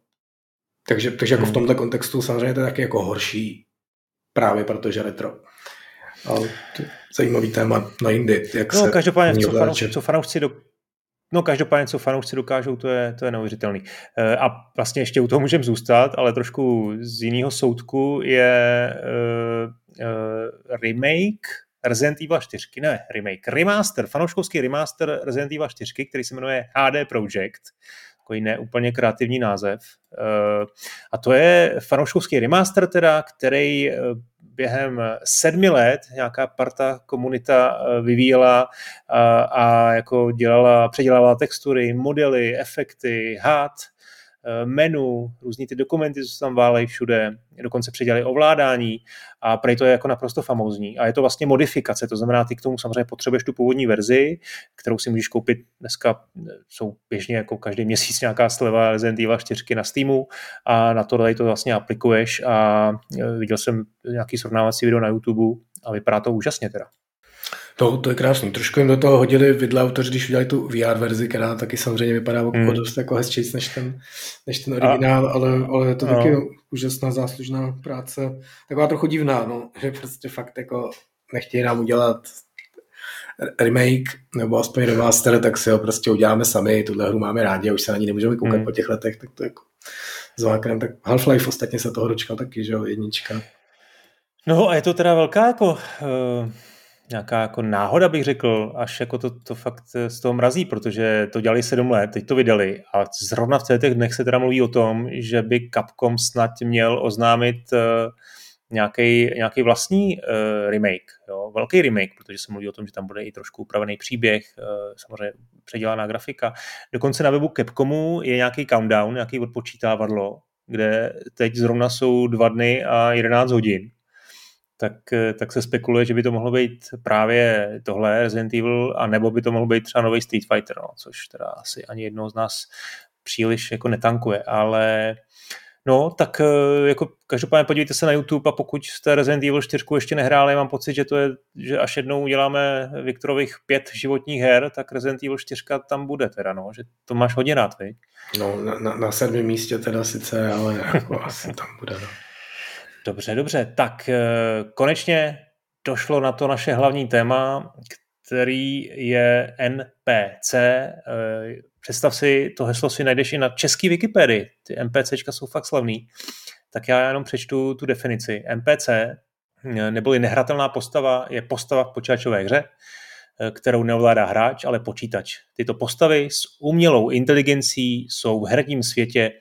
takže, takže jako hmm. v tomhle kontextu samozřejmě to je taky jako horší právě protože retro. Ale to zajímavý téma na jindy. Jak no, se každopádně, co, fanoušci, co fanoušci do, No každopádně, co fanoušci dokážou, to je, to je neuvěřitelný. Eh, a vlastně ještě u toho můžeme zůstat, ale trošku z jiného soudku je uh, uh, remake Resident Evil 4, ne remake, remaster, fanouškovský remaster Resident Evil 4, který se jmenuje HD Project, takový neúplně kreativní název. A to je fanouškovský remaster teda, který během sedmi let nějaká parta komunita eh, vyvíjela a, a jako dělala, předělávala textury, modely, efekty, Eh, menu, různý ty dokumenty, co tam válejí všude, dokonce předělali ovládání a prej to je jako naprosto famózní. A je to vlastně modifikace, to znamená, ty k tomu samozřejmě potřebuješ tu původní verzi, kterou si můžeš koupit dneska, eh, jsou běžně jako každý měsíc nějaká sleva Resident Evil 4 na Steamu a na to tady to vlastně aplikuješ a eh, viděl jsem nějaký srovnávací video na YouTube a vypadá to úžasně teda. To, to je krásný. Trošku jim do toho hodili vidle autoři, když udělali tu VR verzi, která taky samozřejmě vypadá hmm. dost jako hezčí než ten, než ten originál, a, ale, ale je to no. taky úžasná záslužná práce. Taková trochu divná, no, (laughs) že prostě fakt jako nechtějí nám udělat remake nebo aspoň remaster, tak si ho prostě uděláme sami, tuhle hru máme rádi a už se na ní nemůžeme koukat hmm. po těch letech, tak to jako zváknem. Tak Half-Life ostatně se toho dočkal taky, že jo, jednička. No a je to teda velká jako uh nějaká jako náhoda, bych řekl, až jako to, to fakt z toho mrazí, protože to dělali sedm let, teď to vydali a zrovna v těch dnech se teda mluví o tom, že by Capcom snad měl oznámit uh, nějaký, nějaký vlastní uh, remake, jo, velký remake, protože se mluví o tom, že tam bude i trošku upravený příběh, samozřejmě předělaná grafika. Dokonce na webu Capcomu je nějaký countdown, nějaký odpočítávadlo, kde teď zrovna jsou dva dny a 11 hodin tak, eh, tak se spekuluje, že by to mohlo být právě tohle Resident Evil, a nebo by to mohlo být třeba nový Street Fighter, no, což teda asi ani jednou z nás příliš jako netankuje, ale no, tak eh, jako každopádně podívejte se na YouTube a pokud jste Resident Evil 4 ještě nehráli, mám pocit, že to je, že až jednou uděláme Viktorových pět životních her, tak Resident Evil 4 tam bude teda, no, že to máš hodně rád, vy? No, na, na, na sedmém místě teda sice, ale jako (laughs) asi tam bude, no. Dobře, dobře. Tak eh, konečně došlo na to naše hlavní téma, který je NPC. Eh, představ si, to heslo si najdeš i na český Wikipedii. Ty NPCčka jsou fakt slavný. Tak já jenom přečtu tu definici. NPC eh, neboli nehratelná postava je postava v počítačové hře, kterou neovládá hráč, ale počítač. Tyto postavy s umělou inteligencí jsou v herním světě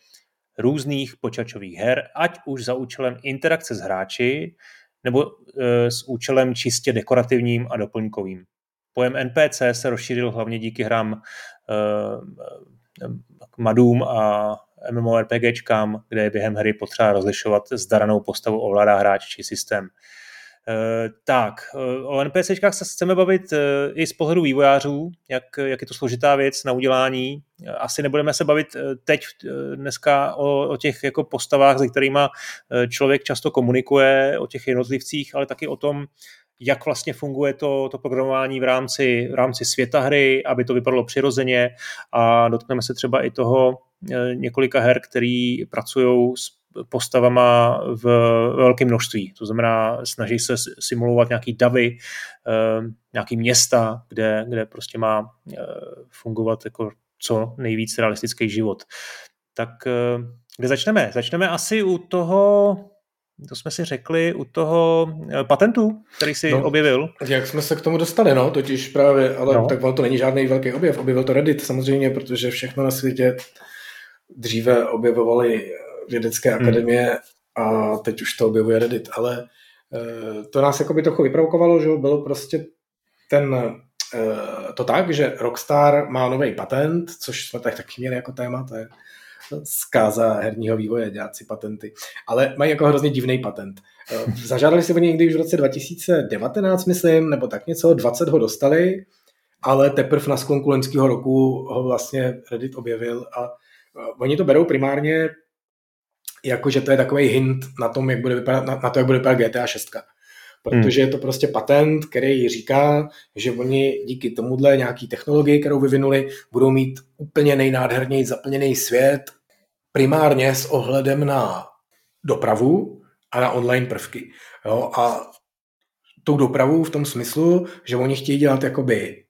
různých počítačových her, ať už za účelem interakce s hráči, nebo e, s účelem čistě dekorativním a doplňkovým. Pojem NPC se rozšířil hlavně díky hrám e, madům a MMORPGčkám, kde je během hry potřeba rozlišovat zdaranou postavu ovládá hráč či systém. Eh, tak, eh, o NPCčkách se chceme bavit eh, i z pohledu vývojářů, jak, jak je to složitá věc na udělání. Asi nebudeme se bavit teď dneska o, o těch jako postavách, se kterými člověk často komunikuje, o těch jednotlivcích, ale taky o tom, jak vlastně funguje to, to programování v rámci, v rámci světa hry, aby to vypadalo přirozeně a dotkneme se třeba i toho několika her, který pracují s postavama v velkém množství. To znamená, snaží se simulovat nějaký davy, eh, nějaký města, kde, kde prostě má eh, fungovat jako co nejvíc realistický život. Tak eh, kde začneme? Začneme asi u toho, to jsme si řekli, u toho patentu, který si no, objevil. Jak jsme se k tomu dostali, no, totiž právě, ale no. tak to není žádný velký objev. Objevil to Reddit samozřejmě, protože všechno na světě dříve objevovali vědecké hmm. akademie a teď už to objevuje Reddit, ale uh, to nás jako by trochu vyprovokovalo, že bylo prostě ten uh, to tak, že Rockstar má nový patent, což jsme tak taky měli jako téma, to je zkáza herního vývoje, dělat si patenty. Ale mají jako hrozně divný patent. Uh, zažádali si oni někdy už v roce 2019, myslím, nebo tak něco, 20 ho dostali, ale teprve na sklonku loňského roku ho vlastně Reddit objevil a oni to berou primárně jakože to je takový hint na, tom, jak bude vypadat, na, na to, jak bude vypadat GTA 6. Protože hmm. je to prostě patent, který říká, že oni díky tomuhle nějaký technologii, kterou vyvinuli, budou mít úplně nejnádherněji zaplněný svět, primárně s ohledem na dopravu a na online prvky. Jo? A tou dopravou v tom smyslu, že oni chtějí dělat jakoby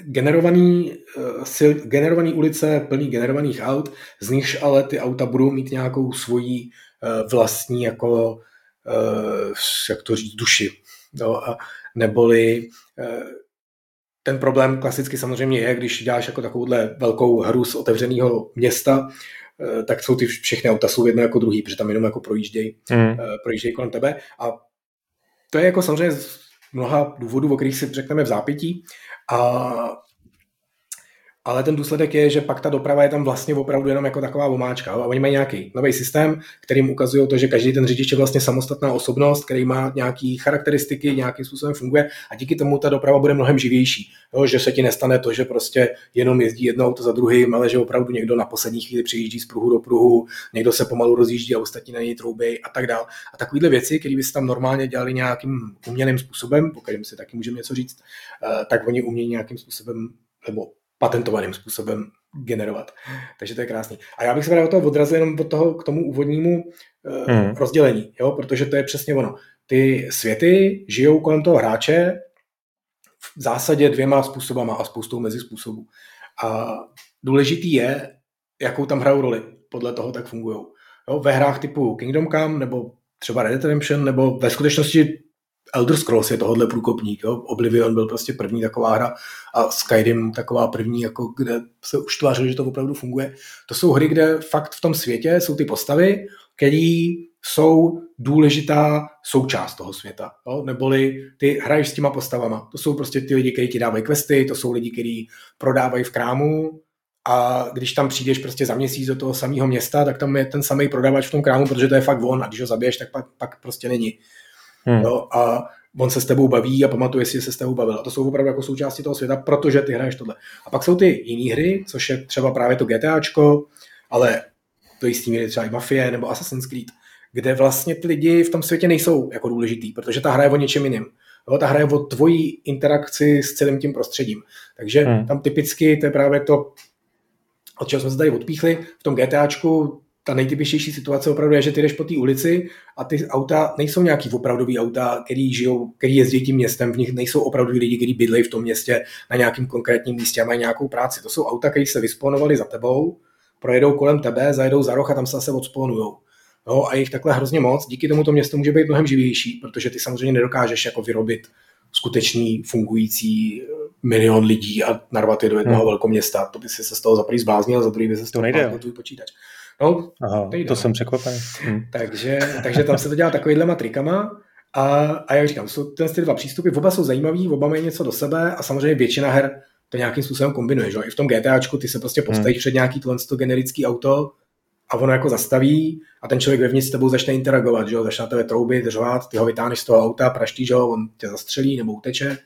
generovaný, eh, sil, generovaný ulice plný generovaných aut, z nichž ale ty auta budou mít nějakou svoji eh, vlastní jako jak to říct, duši. No, a neboli ten problém klasicky samozřejmě je, když děláš jako takovouhle velkou hru z otevřeného města, tak jsou ty všechny auta jsou jedno jako druhý, protože tam jenom jako projíždějí, mm. projíždějí kolem tebe a to je jako samozřejmě mnoha důvodů, o kterých si řekneme v zápětí. A ale ten důsledek je, že pak ta doprava je tam vlastně opravdu jenom jako taková omáčka. A oni mají nějaký nový systém, kterým ukazují to, že každý ten řidič je vlastně samostatná osobnost, který má nějaké charakteristiky, nějakým způsobem funguje a díky tomu ta doprava bude mnohem živější. Jo, že se ti nestane to, že prostě jenom jezdí jedno auto za druhým, ale že opravdu někdo na poslední chvíli přijíždí z pruhu do pruhu, někdo se pomalu rozjíždí a ostatní na něj troubej a tak dál. A takovéhle věci, které by se tam normálně dělali nějakým umělým způsobem, po kterém si taky můžeme něco říct, eh, tak oni umějí nějakým způsobem nebo patentovaným způsobem generovat. Takže to je krásný. A já bych se právě od toho odrazil jenom od toho k tomu úvodnímu uh, hmm. rozdělení, jo? protože to je přesně ono. Ty světy žijou kolem toho hráče v zásadě dvěma způsobama a spoustou mezi způsobů. A důležitý je, jakou tam hrajou roli. Podle toho tak fungují. Ve hrách typu Kingdom Come nebo třeba Red Dead Redemption nebo ve skutečnosti Elder Scrolls je tohohle průkopník. Jo? Oblivion byl prostě první taková hra a Skyrim taková první, jako kde se už tvářilo, že to opravdu funguje. To jsou hry, kde fakt v tom světě jsou ty postavy, které jsou důležitá součást toho světa. Jo? Neboli ty hraješ s těma postavama. To jsou prostě ty lidi, kteří ti dávají questy, to jsou lidi, kteří prodávají v krámu a když tam přijdeš prostě za měsíc do toho samého města, tak tam je ten samý prodavač v tom krámu, protože to je fakt on a když ho zabiješ, tak pak, pak prostě není. Hmm. Jo, a on se s tebou baví a pamatuje si, že se s tebou bavil. A to jsou opravdu jako součástí toho světa, protože ty hraješ tohle. A pak jsou ty jiné hry, což je třeba právě to GTAčko, ale to jistý míry třeba i Mafie nebo Assassin's Creed, kde vlastně ty lidi v tom světě nejsou jako důležitý, protože ta hra je o něčem jiném. Jo, ta hra je o tvojí interakci s celým tím prostředím. Takže hmm. tam typicky to je právě to, od čeho jsme se tady odpíchli. V tom GTAčku ta nejtypičtější situace opravdu je, že ty jdeš po té ulici a ty auta nejsou nějaký opravdový auta, který žijou, který jezdí tím městem, v nich nejsou opravdoví lidi, kteří bydlejí v tom městě na nějakém konkrétním místě a mají nějakou práci. To jsou auta, které se vysponovali za tebou, projedou kolem tebe, zajedou za roh a tam se zase odsponujou. No, a jich takhle hrozně moc. Díky tomu to město může být mnohem živější, protože ty samozřejmě nedokážeš jako vyrobit skutečný fungující eh, milion lidí a narvat je do jednoho hmm. velkoměsta. To by si se z toho za prvý zbláznil, za druhý by se z toho nejde. tvůj počítač. No, Aha, to, to jsem překvapený. Hm. Takže, takže tam se to dělá takovýhlema trikama a, a jak říkám, jsou ty dva přístupy, oba jsou zajímavý, oba mají něco do sebe a samozřejmě většina her to nějakým způsobem kombinuje. Že? I v tom GTAčku ty se prostě hm. postavíš hmm. před nějaký tohle generický auto a ono jako zastaví a ten člověk vevnitř s tebou začne interagovat, že začne na tebe troubit, řvát, ty ho vytáhneš z toho auta, praští, že on tě zastřelí nebo uteče.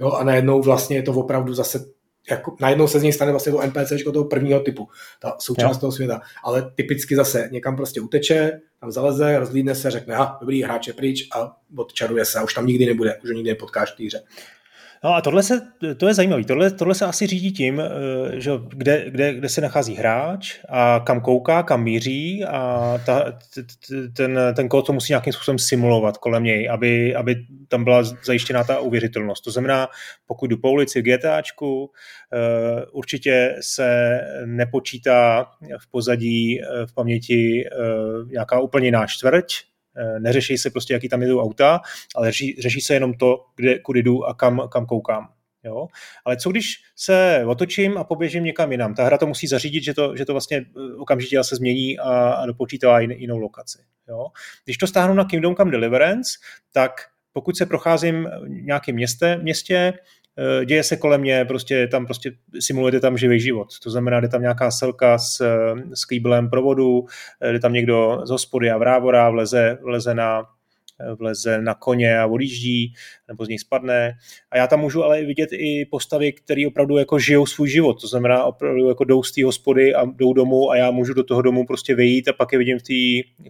Jo? A najednou vlastně je to opravdu zase jako najednou se z něj stane vlastně to NPC toho prvního typu, ta součást jo. toho světa. Ale typicky zase někam prostě uteče, tam zaleze, rozlídne se, řekne, a dobrý hráč je pryč a odčaruje se a už tam nikdy nebude, už ho nikdy nepotkáš v té hře. No a tohle se, to je zajímavé. Tohle, tohle se asi řídí tím, eh, že kde, kde, kde se nachází hráč a kam kouká, kam míří a ta, ten, ten kód to musí nějakým způsobem simulovat kolem něj, aby, aby tam byla zajištěná ta uvěřitelnost. To znamená, pokud jdu po ulici v GTAčku, eh, určitě se nepočítá v pozadí, eh, v paměti nějaká úplně jiná čtvrť, neřeší se prostě, jaký tam jedou auta, ale řeší, řeší se jenom to, kde, kudy jdu a kam, kam koukám. Jo? Ale co když se otočím a poběžím někam jinam? Ta hra to musí zařídit, že to, že to vlastně eh, okamžitě se změní a, a dopočítá jin, jinou lokaci. Jo? Když to stáhnu na Kingdom Come Deliverance, tak pokud se procházím nějakým městě, městě Eh, děje se kolem mě, prostě tam prostě simulujete tam živý život. To znamená, jde tam nějaká selka s, s kýblem provodu, eh, jde tam někdo z hospody a vrávora, vleze, vleze na eh, vleze na koně a odjíždí, nebo z něj spadne. A já tam můžu ale vidět i postavy, které opravdu jako žijou svůj život. To znamená, opravdu jako jdou z té hospody a jdou domů a já můžu do toho domu prostě vyjít a pak je vidím v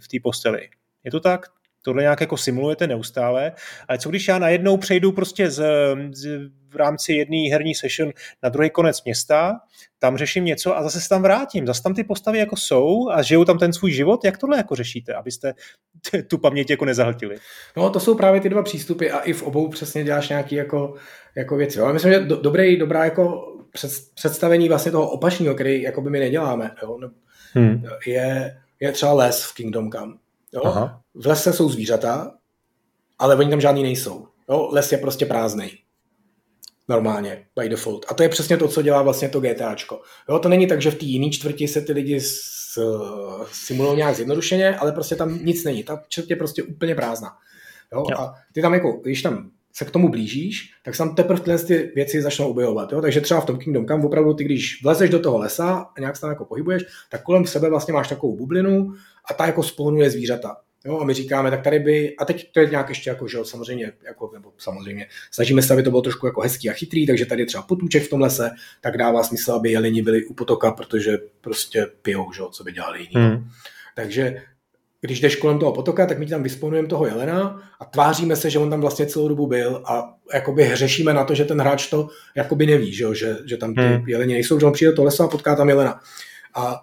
té v posteli. Je to tak? Tohle nějak jako simulujete neustále, ale co když já najednou přejdu prostě z, z v rámci jedné herní session na druhý konec města, tam řeším něco a zase se tam vrátím. Zase tam ty postavy jako jsou a žijou tam ten svůj život. Jak tohle jako řešíte, abyste (laughs) tu paměť jako nezahltili? No to jsou právě ty dva přístupy a i v obou přesně děláš nějaký jako, jako věci. Ale myslím, že do, dobrý, dobrá jako před, představení vlastně toho opačního, který jako by my neděláme, jo? Hmm. Je, je třeba les v Kingdom Come. Jo? Aha. V lese jsou zvířata, ale oni tam žádný nejsou. Jo? Les je prostě prázdný normálně, by default. A to je přesně to, co dělá vlastně to GTAčko. Jo, to není tak, že v té jiné čtvrti se ty lidi s, simulují nějak zjednodušeně, ale prostě tam nic není. Ta čtvrť je prostě úplně prázdná. Jo? jo. A ty tam jako, když tam se k tomu blížíš, tak se tam teprve tyhle ty věci začnou objevovat. Jo? Takže třeba v tom Kingdom Come opravdu ty, když vlezeš do toho lesa a nějak se tam jako pohybuješ, tak kolem sebe vlastně máš takovou bublinu a ta jako spolnuje zvířata. Jo, a my říkáme, tak tady by, a teď to je nějak ještě jako, že samozřejmě, jako, nebo samozřejmě, snažíme se, aby to bylo trošku jako hezký a chytrý, takže tady je třeba potůček v tom lese, tak dává smysl, aby jeleni byli u potoka, protože prostě pijou, že, co by dělali jiný. Hmm. Takže když jdeš kolem toho potoka, tak my tam vysponujeme toho jelena a tváříme se, že on tam vlastně celou dobu byl a jakoby řešíme na to, že ten hráč to jakoby neví, že, že, že tam ty hmm. jeleni nejsou, že on přijde do toho lesa a potká tam jelena. A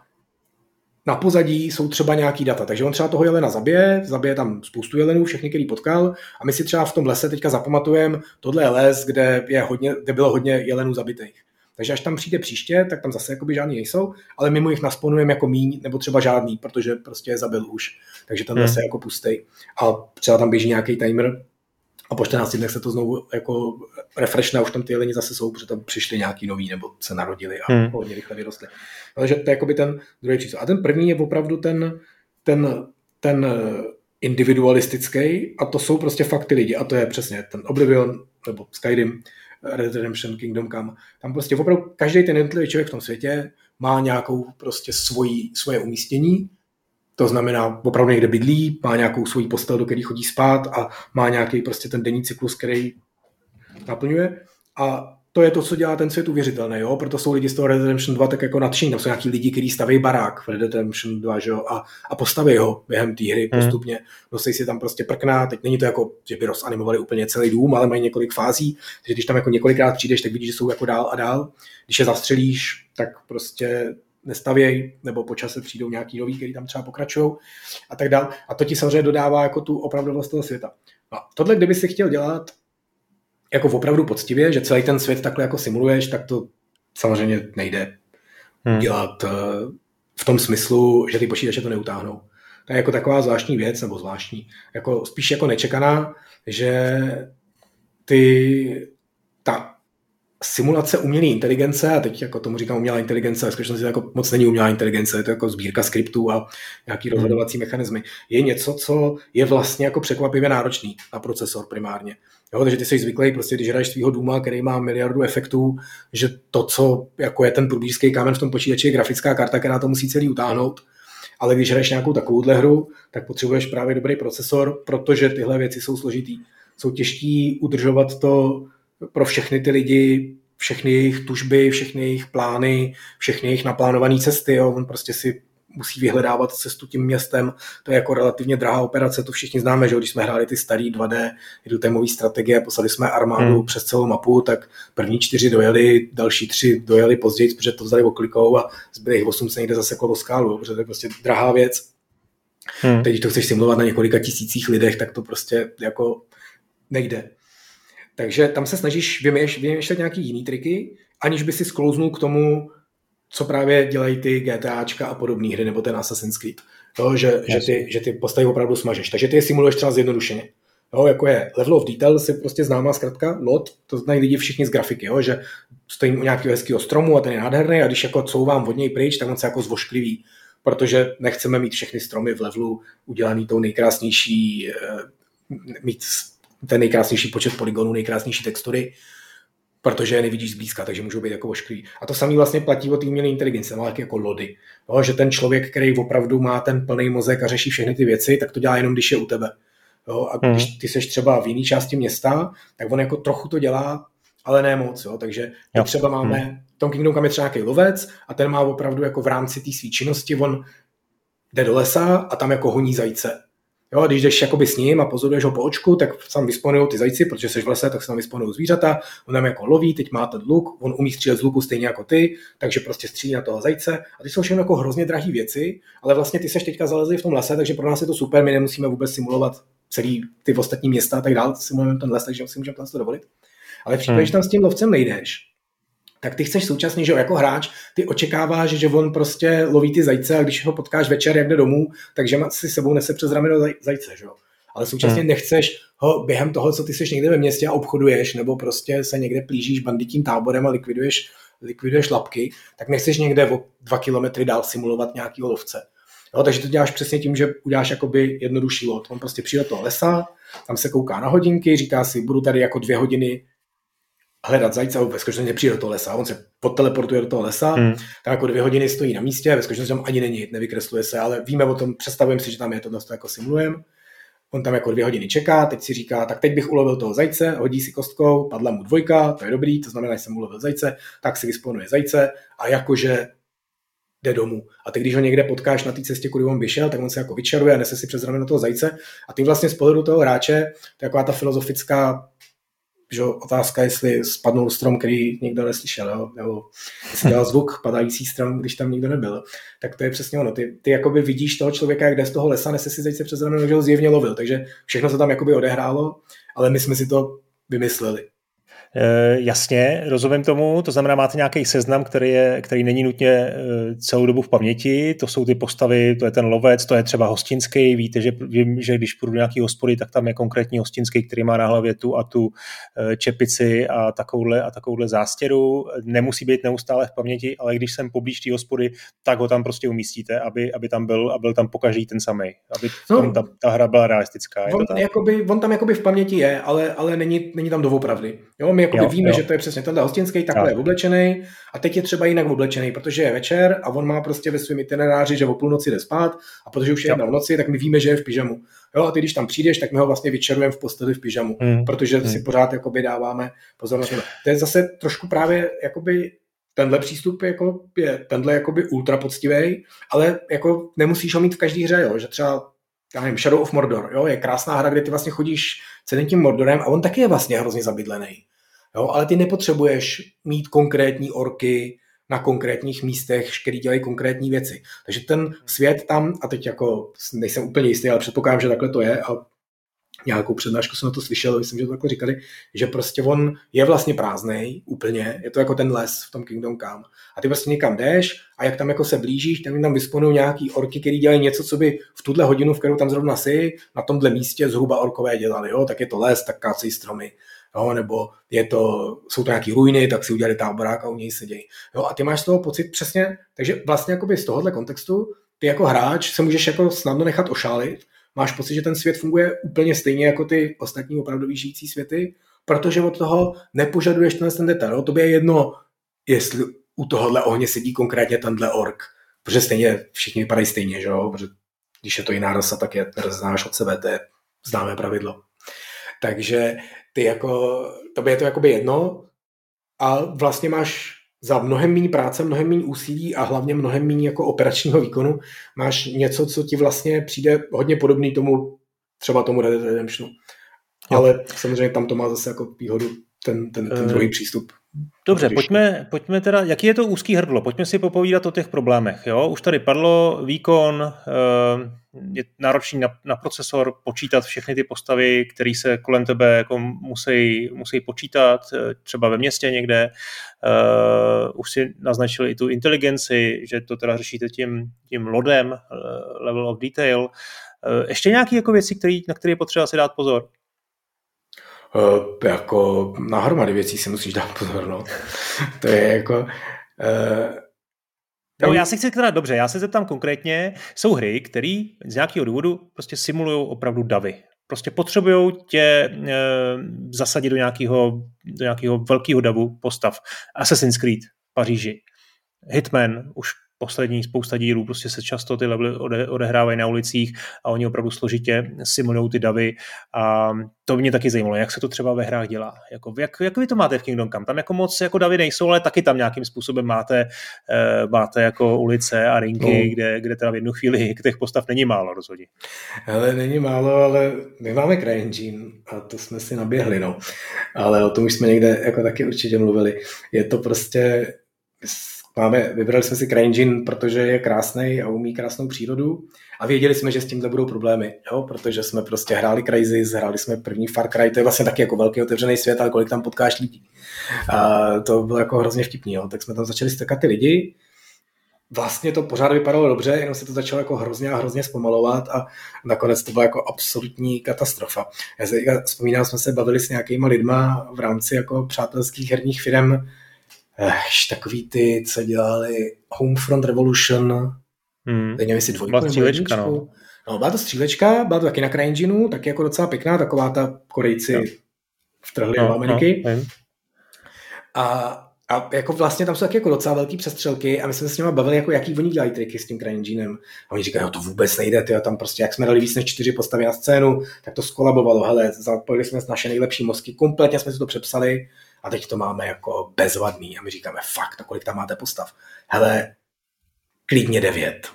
na pozadí jsou třeba nějaký data. Takže on třeba toho jelena zabije, zabije tam spoustu jelenů, všechny, který potkal a my si třeba v tom lese teďka zapamatujeme, tohle je les, kde, je hodně, kde bylo hodně jelenů zabitých. Takže až tam přijde příště, tak tam zase jakoby žádný nejsou, ale my mu jich nasponujeme jako míň, nebo třeba žádný, protože prostě je zabil už. Takže ten hmm. zase jako pustej. A třeba tam běží nějaký timer, a po 14 dnech se to znovu jako refreshne a už tam ty jeleni zase jsou, protože tam přišli nějaký nový nebo se narodili a hmm. hodně rychle vyrostly. Takže to je jako by ten druhý přístup. A ten první je opravdu ten, ten, ten individualistický a to jsou prostě fakty lidi a to je přesně ten Oblivion nebo Skyrim, Red Redemption, Kingdom Come. Tam prostě opravdu každý ten jednotlivý člověk v tom světě má nějakou prostě svoji, svoje umístění to znamená, opravdu někde bydlí, má nějakou svoji postel, do který chodí spát a má nějaký prostě ten denní cyklus, který naplňuje. A to je to, co dělá ten svět uvěřitelný, jo? proto jsou lidi z toho Red Redemption 2 tak jako nadšení, tam jsou nějaký lidi, kteří staví barák v Red Redemption 2, že jo? A, a postaví ho během té hry hmm. postupně, nosí si tam prostě prkná, teď není to jako, že by rozanimovali úplně celý dům, ale mají několik fází, takže když tam jako několikrát přijdeš, tak vidíš, že jsou jako dál a dál, když je zastřelíš, tak prostě nestavějí, nebo po čase přijdou nějaký nový, který tam třeba pokračují a tak dále. A to ti samozřejmě dodává jako tu opravdovost toho světa. No, tohle, kdyby si chtěl dělat jako opravdu poctivě, že celý ten svět takhle jako simuluješ, tak to samozřejmě nejde hmm. dělat eh, v tom smyslu, že ty počítače to neutáhnou. To je jako taková zvláštní věc, nebo zvláštní, jako spíš jako nečekaná, že ty, ta simulace umělé inteligence, a teď jako tomu říkám umělá inteligence, a skutečnosti to jako moc není umělá inteligence, je to jako sbírka skriptů a nějaký hmm. rozhodovací mechanismy, je něco, co je vlastně jako překvapivě náročný na procesor primárně. Jo, takže ty jsi zvyklý, prostě když hraješ svého Duma, který má miliardu efektů, že to, co jako je ten průbířský kámen v tom počítači, je grafická karta, která to musí celý utáhnout. Ale když hraješ nějakou takovouhle hru, tak potřebuješ právě dobrý procesor, protože tyhle věci jsou složitý. Jsou těžký udržovat to pro všechny ty lidi, všechny jejich tužby, všechny jejich plány, všechny jejich naplánované cesty. Jo. On prostě si musí vyhledávat cestu tím městem. To je jako relativně drahá operace, to všichni známe, že když jsme hráli ty starý 2D jednotémové strategie, poslali jsme armádu hmm. přes celou mapu, tak první čtyři dojeli, další tři dojeli později, protože to vzali oklikou a zbylých osm se někde zaseklo o skálu, protože to je prostě drahá věc. Hmm. Teď, když to chceš simulovat na několika tisících lidech, tak to prostě jako nejde. Takže tam se snažíš vymýšlet nějaký jiný triky, aniž by si sklouznul k tomu, co právě dělají ty GTAčka a podobné hry, nebo ten Assassin's Creed. Jo, že, že, ty, že ty postavy opravdu smažeš. Takže ty je simuluješ třeba zjednodušeně. Jo, jako je level of detail, si prostě známá zkrátka lot, to znají lidi všichni z grafiky, jo, že stojím u nějakého hezkého stromu a ten je nádherný a když jako couvám od něj pryč, tak on se jako zvošklivý, protože nechceme mít všechny stromy v levelu udělaný tou nejkrásnější, eh, mít ten nejkrásnější počet polygonů, nejkrásnější textury, protože je nevidíš zblízka, takže můžou být jako ošklivý. A to samé vlastně platí o té umělé inteligenci, ale jako lody. No, že ten člověk, který opravdu má ten plný mozek a řeší všechny ty věci, tak to dělá jenom, když je u tebe. Jo, a když hmm. ty seš třeba v jiné části města, tak on jako trochu to dělá, ale ne moc. Jo. Takže jo. třeba máme, hmm. v tom Kingdom Come je třeba nějaký lovec a ten má opravdu jako v rámci té své činnosti, on jde do lesa a tam jako honí zajíce. Jo, když jdeš jakoby s ním a pozoruješ ho po očku, tak tam vysponují ty zajíci, protože jsi v lese, tak se tam vysponují zvířata, on tam jako loví, teď má ten luk, on umí střílet z luku stejně jako ty, takže prostě střílí na toho zajíce. A ty jsou všechno jako hrozně drahé věci, ale vlastně ty seš teďka zalezli v tom lese, takže pro nás je to super, my nemusíme vůbec simulovat celý ty ostatní města a tak dále, simulujeme ten les, takže si můžeme to dovolit. Ale v případě, hmm. že tam s tím lovcem nejdeš, tak ty chceš současně, že jako hráč, ty očekáváš, že on prostě loví ty zajíce a když ho potkáš večer, jak jde domů, takže si sebou nese přes rameno zajíce, že jo. Ale současně hmm. nechceš ho během toho, co ty jsi někde ve městě a obchoduješ, nebo prostě se někde plížíš banditím táborem a likviduješ, likviduješ lapky, tak nechceš někde o dva kilometry dál simulovat nějaký lovce. Jo, takže to děláš přesně tím, že uděláš jakoby jednodušší lot. On prostě přijde do toho lesa, tam se kouká na hodinky, říká si, budu tady jako dvě hodiny hledat zajíce, ve skutečnosti nepřijde do toho lesa, on se podteleportuje do toho lesa, hmm. tam jako dvě hodiny stojí na místě, ve skutečnosti tam ani není, nevykresluje se, ale víme o tom, představujeme si, že tam je to, to jako simulujeme. On tam jako dvě hodiny čeká, teď si říká, tak teď bych ulovil toho zajce, hodí si kostkou, padla mu dvojka, to je dobrý, to znamená, že jsem ulovil zajce, tak si vysponuje zajce a jakože jde domů. A ty, když ho někde potkáš na té cestě, kudy on vyšel, tak on se jako vyčaruje a nese si přes rameno toho zajce. A ty vlastně z pohledu toho hráče, to je taková ta filozofická že otázka, jestli spadnul strom, který nikdo neslyšel, jo? nebo jestli dělal zvuk padající strom, když tam nikdo nebyl. Tak to je přesně ono. Ty, ty jakoby vidíš toho člověka, jak jde z toho lesa, nese si zajce přes rameno, že ho zjevně lovil. Takže všechno se tam jakoby odehrálo, ale my jsme si to vymysleli. Eh, jasně, rozumím tomu, to znamená, máte nějaký seznam, který, je, který není nutně eh, celou dobu v paměti, to jsou ty postavy, to je ten lovec, to je třeba hostinský, víte, že vím, že když půjdu do nějaký hospody, tak tam je konkrétní hostinský, který má na hlavě tu a tu eh, čepici a takovouhle, a takovouhle zástěru, nemusí být neustále v paměti, ale když jsem poblíž té hospody, tak ho tam prostě umístíte, aby, aby tam byl a byl tam pokaždý ten samý, aby no, ta, ta hra byla realistická. On, jakoby, on tam jakoby v paměti je, ale, ale není, není tam doopravdy. Jo, my jako víme, jo. že to je přesně tenhle hostinský, takhle jo. je oblečený a teď je třeba jinak oblečený, protože je večer a on má prostě ve svém itineráři, že o půlnoci jde spát a protože už je jedna v noci, tak my víme, že je v pyžamu. Jo, a ty, když tam přijdeš, tak my ho vlastně vyčerujeme v posteli v pyžamu, hmm. protože hmm. si pořád jakoby dáváme pozornost. To je zase trošku právě jakoby tenhle přístup jako je tenhle jakoby ultra poctivý, ale jako nemusíš ho mít v každé hře, jo, že třeba já nevím, Shadow of Mordor, jo, je krásná hra, kde ty vlastně chodíš celým tím Mordorem a on taky je vlastně hrozně zabydlený. Jo, ale ty nepotřebuješ mít konkrétní orky na konkrétních místech, který dělají konkrétní věci. Takže ten svět tam, a teď jako nejsem úplně jistý, ale předpokládám, že takhle to je a nějakou přednášku jsem na to slyšel, myslím, že to takhle říkali, že prostě on je vlastně prázdný úplně, je to jako ten les v tom Kingdom Come. A ty prostě někam jdeš a jak tam jako se blížíš, tak tam vysponují nějaký orky, který dělají něco, co by v tuhle hodinu, v kterou tam zrovna si, na tomhle místě zhruba orkové dělali, jo, tak je to les, tak kácejí stromy jo, nebo je to, jsou to nějaký ruiny, tak si udělali táborák a u něj sedějí. Jo, a ty máš z toho pocit přesně, takže vlastně z tohohle kontextu ty jako hráč se můžeš jako snadno nechat ošálit, máš pocit, že ten svět funguje úplně stejně jako ty ostatní opravdu žijící světy, protože od toho nepožaduješ tenhle ten detail. To je jedno, jestli u tohohle ohně sedí konkrétně tenhle ork, protože stejně všichni vypadají stejně, že jo? Protože když je to jiná rasa, tak je znáš od sebe, to je známé pravidlo. Takže ty jako, tobě je to jakoby jedno a vlastně máš za mnohem méně práce, mnohem méně úsilí a hlavně mnohem méně jako operačního výkonu máš něco, co ti vlastně přijde hodně podobný tomu, třeba tomu Red Dead Redemptionu. Ale samozřejmě tam to má zase jako výhodu ten, ten, ten uh, druhý přístup. Dobře, pojďme, pojďme teda, jaký je to úzký hrdlo? Pojďme si popovídat o těch problémech. Jo? Už tady padlo výkon, uh, je náročný na, na procesor počítat všechny ty postavy, které se kolem tebe jako musí, musí počítat, eh, třeba ve městě někde. Už si naznačili i tu inteligenci, že to teda řešíte tím, tím lodem, level of detail. Ještě nějaké jako věci, který, na které je potřeba si dát pozor? Uh, jako na hromady věcí si musíš dát pozor, no. (laughs) to je jako... Uh, No, já se chci teda dobře, já se zeptám konkrétně, jsou hry, které z nějakého důvodu prostě simulují opravdu davy. Prostě potřebují tě e, zasadit do nějakého, do nějakého velkého davu postav. Assassin's Creed v Paříži, Hitman už poslední spousta dílů, prostě se často ty levely ode, odehrávají na ulicích a oni opravdu složitě simulují ty davy a to mě taky zajímalo, jak se to třeba ve hrách dělá. Jako, jak, jak vy to máte v Kingdom Come? Tam jako moc jako davy nejsou, ale taky tam nějakým způsobem máte, uh, máte jako ulice a rinky, no. kde, kde teda v jednu chvíli (laughs) těch postav není málo rozhodně. Ale není málo, ale my máme CryEngine a to jsme si naběhli, no. Ale o tom už jsme někde jako taky určitě mluvili. Je to prostě Máme, vybrali jsme si CryEngine, protože je krásný a umí krásnou přírodu a věděli jsme, že s tímhle budou problémy, jo? protože jsme prostě hráli Crysis, hráli jsme první Far Cry, to je vlastně taky jako velký otevřený svět, ale kolik tam potkáš lidí. A to bylo jako hrozně vtipný, jo? tak jsme tam začali strkat ty lidi, vlastně to pořád vypadalo dobře, jenom se to začalo jako hrozně a hrozně zpomalovat a nakonec to byla jako absolutní katastrofa. Já se vzpomínám, jsme se bavili s nějakýma lidma v rámci jako přátelských herních firm, Ech, takový ty, co dělali Homefront Revolution, hmm. nevím, jestli dvojku byla střílečka, no. no. byla to střílečka, byla to taky na CryEngineu, taky jako docela pěkná, taková ta Korejci no. vtrhli no, do Ameriky. No, a, a jako vlastně tam jsou taky jako docela velký přestřelky a my jsme se s nimi bavili, jako jaký oni dělají triky s tím CryEnginem. A oni říkají, no to vůbec nejde, tyjo, tam prostě, jak jsme dali víc než čtyři postavy na scénu, tak to skolabovalo, hele, zapojili jsme naše nejlepší mozky, kompletně jsme si to přepsali a teď to máme jako bezvadný a my říkáme, fakt, kolik tam máte postav? Hele, klidně devět.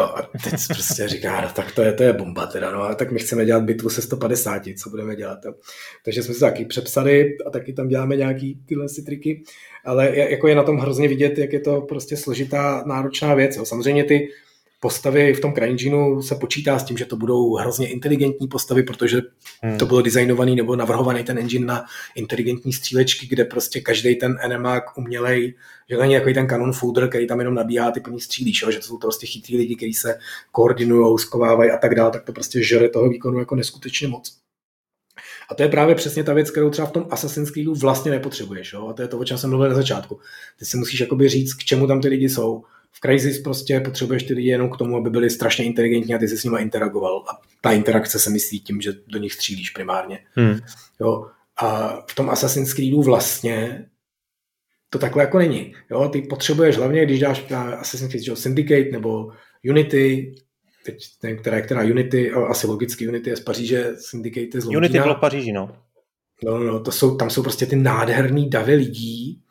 Jo, a teď prostě říká, no, tak to je, to je bomba teda, no a tak my chceme dělat bitvu se 150, co budeme dělat. Takže jsme se taky přepsali a taky tam děláme nějaký tyhle si triky, ale jako je na tom hrozně vidět, jak je to prostě složitá, náročná věc. Jo. Samozřejmě ty postavy v tom CryEngineu se počítá s tím, že to budou hrozně inteligentní postavy, protože hmm. to bylo designovaný nebo navrhovaný ten engine na inteligentní střílečky, kde prostě každý ten enemák umělej, že není jako ten kanon fooder, který tam jenom nabíhá, ty po ní střílíš, že to jsou to prostě chytrý lidi, kteří se koordinují, skovávají a tak dále, tak to prostě žere toho výkonu jako neskutečně moc. A to je právě přesně ta věc, kterou třeba v tom Assassin's Creedu vlastně nepotřebuješ. Jo? A to je to, o čem jsem mluvil na začátku. Ty si musíš jakoby říct, k čemu tam ty lidi jsou v Crysis prostě potřebuješ ty lidi jenom k tomu, aby byli strašně inteligentní a ty se s nimi interagoval. A ta interakce se myslí tím, že do nich střílíš primárně. Hmm. Jo. A v tom Assassin's Creedu vlastně to takhle jako není. Jo? Ty potřebuješ hlavně, když dáš na Assassin's Creed Syndicate nebo Unity, teď nevím, která, která Unity, asi logicky Unity je z Paříže, Syndicate je z Londýna. Unity bylo v Paříži, no. No, no, to jsou, tam jsou prostě ty nádherný davy lidí,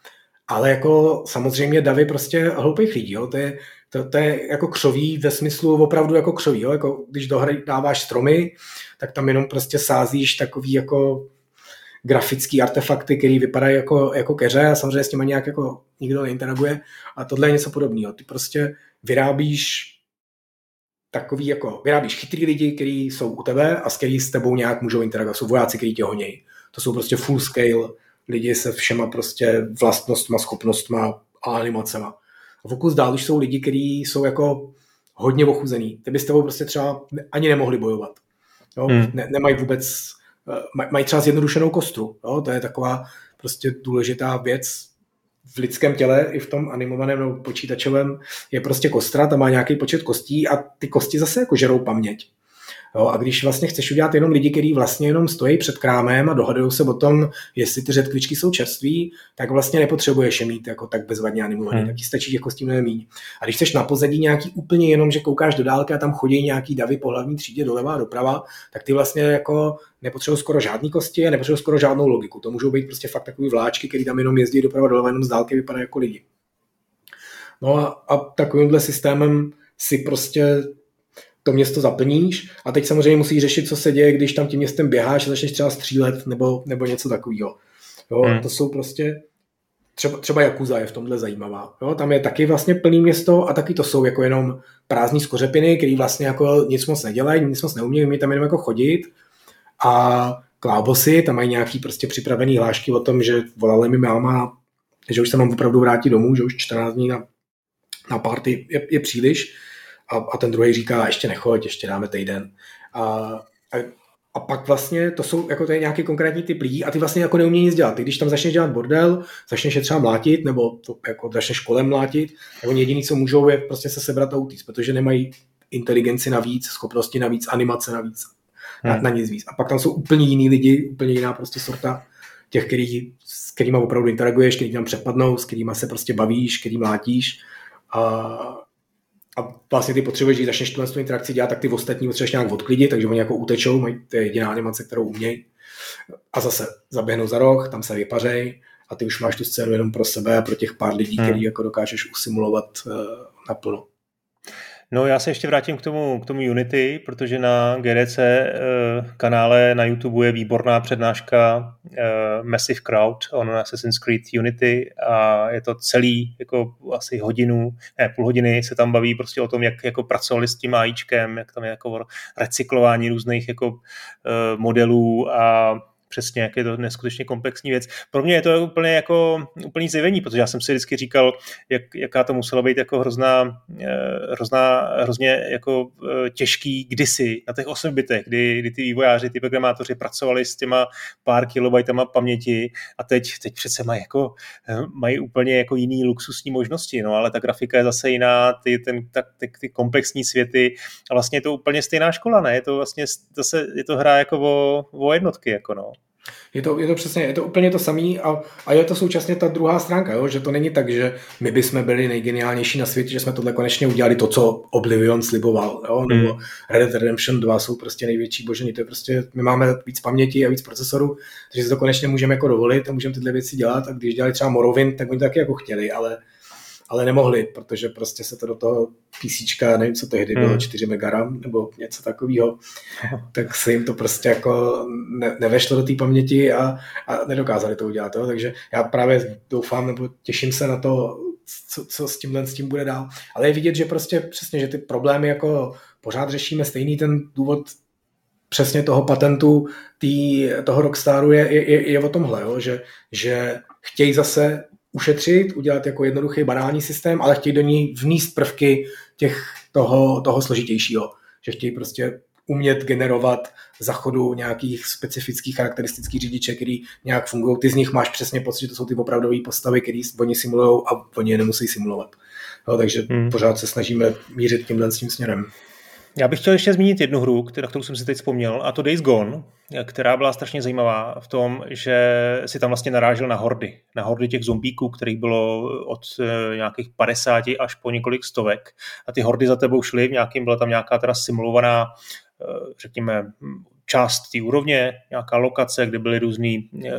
ale jako samozřejmě davy prostě hloupých lidí, jo? To, je, to, to je jako křoví ve smyslu opravdu jako křoví, jo? Jako když do dáváš stromy, tak tam jenom prostě sázíš takový jako grafický artefakty, které vypadají jako, jako keře a samozřejmě s těma nějak jako nikdo neinteraguje a tohle je něco podobného. Ty prostě vyrábíš takový jako, vyrábíš chytrý lidi, kteří jsou u tebe a s který s tebou nějak můžou interagovat. Jsou vojáci, kteří tě honějí. To jsou prostě full scale lidi se všema prostě vlastnostma, schopnostma a animacema. A pokud dál už jsou lidi, kteří jsou jako hodně ochuzený. Ty by s tebou prostě třeba ani nemohli bojovat. Jo? Hmm. Ne, nemají vůbec, eh, mají třeba zjednodušenou kostru. Jo? To je taková prostě důležitá věc v lidském těle i v tom animovaném nebo počítačovém je prostě kostra, tam má nějaký počet kostí a ty kosti zase jako žerou paměť. Jo, a když vlastně chceš udělat jenom lidi, kteří vlastně jenom stojí před krámem a dohadují se o tom, jestli ty řetkvičky jsou čerství, tak vlastně nepotřebuješ je mít jako tak bezvadně animovaný, hmm. tak ti stačí jako s tím nemít. A když chceš na pozadí nějaký úplně jenom, že koukáš do dálky a tam chodí nějaký davy po hlavní třídě doleva a doprava, tak ty vlastně jako nepotřebují skoro žádný kosti a nepotřebují skoro žádnou logiku. To můžou být prostě fakt takový vláčky, který tam jenom jezdí doprava doleva, jenom z dálky vypadají jako lidi. No a, a takovýmhle systémem si prostě to město zaplníš a teď samozřejmě musíš řešit, co se děje, když tam tím městem běháš a začneš třeba střílet nebo, nebo něco takového. Jo, hmm. To jsou prostě, třeba, třeba Jakuza je v tomhle zajímavá. Jo, tam je taky vlastně plný město a taky to jsou jako jenom prázdní skořepiny, který vlastně jako nic moc nedělají, nic moc neumějí, umí tam jenom jako chodit a klábosy, tam mají nějaký prostě připravený hlášky o tom, že volali mi máma, že už se mám opravdu vrátit domů, že už 14 dní na, na party je, je příliš a, a ten druhý říká, ještě nechoď, ještě dáme týden. A, a, a pak vlastně to jsou jako to je nějaký konkrétní typ lidí a ty vlastně jako neumějí nic dělat. Ty když tam začneš dělat bordel, začneš je třeba mlátit nebo to, jako začneš kolem mlátit, tak oni jediný, co můžou, je prostě se sebrat a utíct, protože nemají inteligenci navíc, schopnosti navíc, animace navíc, hmm. na, na nic víc. A pak tam jsou úplně jiný lidi, úplně jiná prostě sorta těch, který, s kterými opravdu interaguješ, který tam přepadnou, s kterými se prostě bavíš, který mlátíš a, a vlastně ty potřebuješ, když začneš tuhle interakci dělat, tak ty ostatní potřebuješ nějak odklidit, takže oni jako utečou, mají, to je jediná animace, kterou umějí. A zase zaběhnou za roh, tam se vypařej a ty už máš tu scénu jenom pro sebe a pro těch pár lidí, hmm. který jako dokážeš usimulovat uh, naplno. No já se ještě vrátím k tomu, k tomu Unity, protože na GDC eh, kanále na YouTube je výborná přednáška eh, Massive Crowd on Assassin's Creed Unity a je to celý jako asi hodinu, ne půl hodiny se tam baví prostě o tom, jak jako pracovali s tím AIčkem, jak tam je jako recyklování různých jako eh, modelů a přesně, jak je to neskutečně komplexní věc. Pro mě je to úplně jako úplný zjevení, protože já jsem si vždycky říkal, jak, jaká to musela být jako hrozná, eh, hrozná hrozně jako eh, těžký kdysi na těch 8 bitech, kdy, kdy ty vývojáři, ty programátoři pracovali s těma pár kilobajtama paměti a teď, teď přece mají jako eh, mají úplně jako jiný luxusní možnosti, no ale ta grafika je zase jiná, ty, ten, ta, ty, ty komplexní světy a vlastně je to úplně stejná škola, ne? Je to vlastně zase, je to hra jako o, o jednotky, jako no. Je to, je to přesně, je to úplně to samé a, a je to současně ta druhá stránka, jo? že to není tak, že my bychom byli nejgeniálnější na světě, že jsme tohle konečně udělali to, co Oblivion sliboval, jo? nebo hmm. Red Dead Redemption 2 jsou prostě největší božení, to je prostě, my máme víc paměti a víc procesorů, takže si to konečně můžeme jako dovolit a můžeme tyhle věci dělat a když dělali třeba Morrowind, tak oni to taky jako chtěli, ale ale nemohli, protože prostě se to do toho PC, nevím, co tehdy bylo, 4 hmm. megaram nebo něco takového, tak se jim to prostě jako ne, nevešlo do té paměti a, a nedokázali to udělat. Jo? Takže já právě doufám nebo těším se na to, co, co s tímhle s tím bude dál. Ale je vidět, že prostě přesně, že ty problémy jako pořád řešíme stejný ten důvod přesně toho patentu tý, toho Rockstaru je, je, je o tomhle, jo? Že, že chtějí zase ušetřit, udělat jako jednoduchý banální systém, ale chtějí do ní vníst prvky těch, toho, toho složitějšího. Že chtějí prostě umět generovat za chodu nějakých specifických charakteristických řidiče, který nějak fungují. Ty z nich máš přesně pocit, že to jsou ty opravdové postavy, které oni simulují a oni je nemusí simulovat. No, takže hmm. pořád se snažíme mířit tímhle s tím směrem. Já bych chtěl ještě zmínit jednu hru, kterou, jsem si teď vzpomněl, a to Days Gone, která byla strašně zajímavá v tom, že si tam vlastně narážel na hordy. Na hordy těch zombíků, kterých bylo od eh, nějakých 50 až po několik stovek. A ty hordy za tebou šly, v nějakým byla tam nějaká teda simulovaná eh, řekněme, část té úrovně, nějaká lokace, kde byly různý, eh,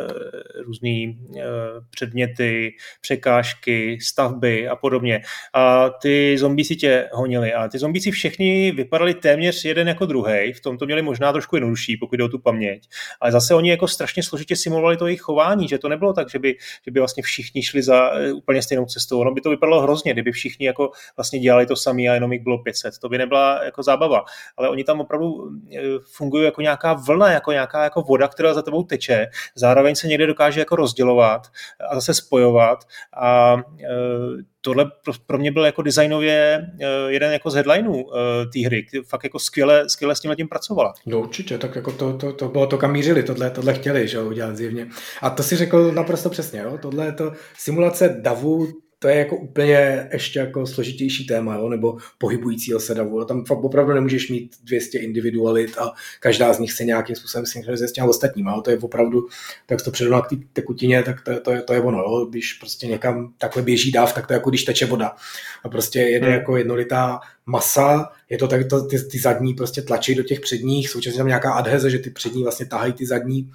různý eh, předměty, překážky, stavby a podobně. A ty zombíci tě honili a ty zombíci všichni vypadali téměř jeden jako druhý. V tom to měli možná trošku jednodušší, pokud jde o tu paměť. Ale zase oni jako strašně složitě simulovali to jejich chování, že to nebylo tak, že by, že by vlastně všichni šli za eh, úplně stejnou cestou. Ono by to vypadalo hrozně, kdyby všichni jako vlastně dělali to samé a jenom jich bylo 500. To by nebyla jako zábava. Ale oni tam opravdu fungují jako nějak nějaká vlna, jako nějaká jako voda, která za tebou teče, zároveň se někde dokáže jako rozdělovat a zase spojovat a e, tohle pro mě byl jako designově e, jeden jako z headlineů e, té hry, fakt jako skvěle, skvěle s tím tím pracovala. No určitě, tak jako to, to, to bylo to, kam mířili, tohle, tohle chtěli, že udělat zjevně. A to si řekl naprosto přesně, jo? tohle je to simulace davu, to je jako úplně ještě jako složitější téma, jo? nebo pohybujícího se davu. Tam fakt opravdu nemůžeš mít 200 individualit a každá z nich se nějakým způsobem synchronizuje s těmi ostatníma. Jo? To je opravdu, tak to předu k té tekutině, tak to, to, je, to je ono. Jo? Když prostě někam takhle běží dav, tak to je jako když teče voda. A prostě jede hmm. jako jednolitá masa, je to tak, to, ty, ty zadní prostě tlačí do těch předních, současně tam nějaká adheze, že ty přední vlastně tahají ty zadní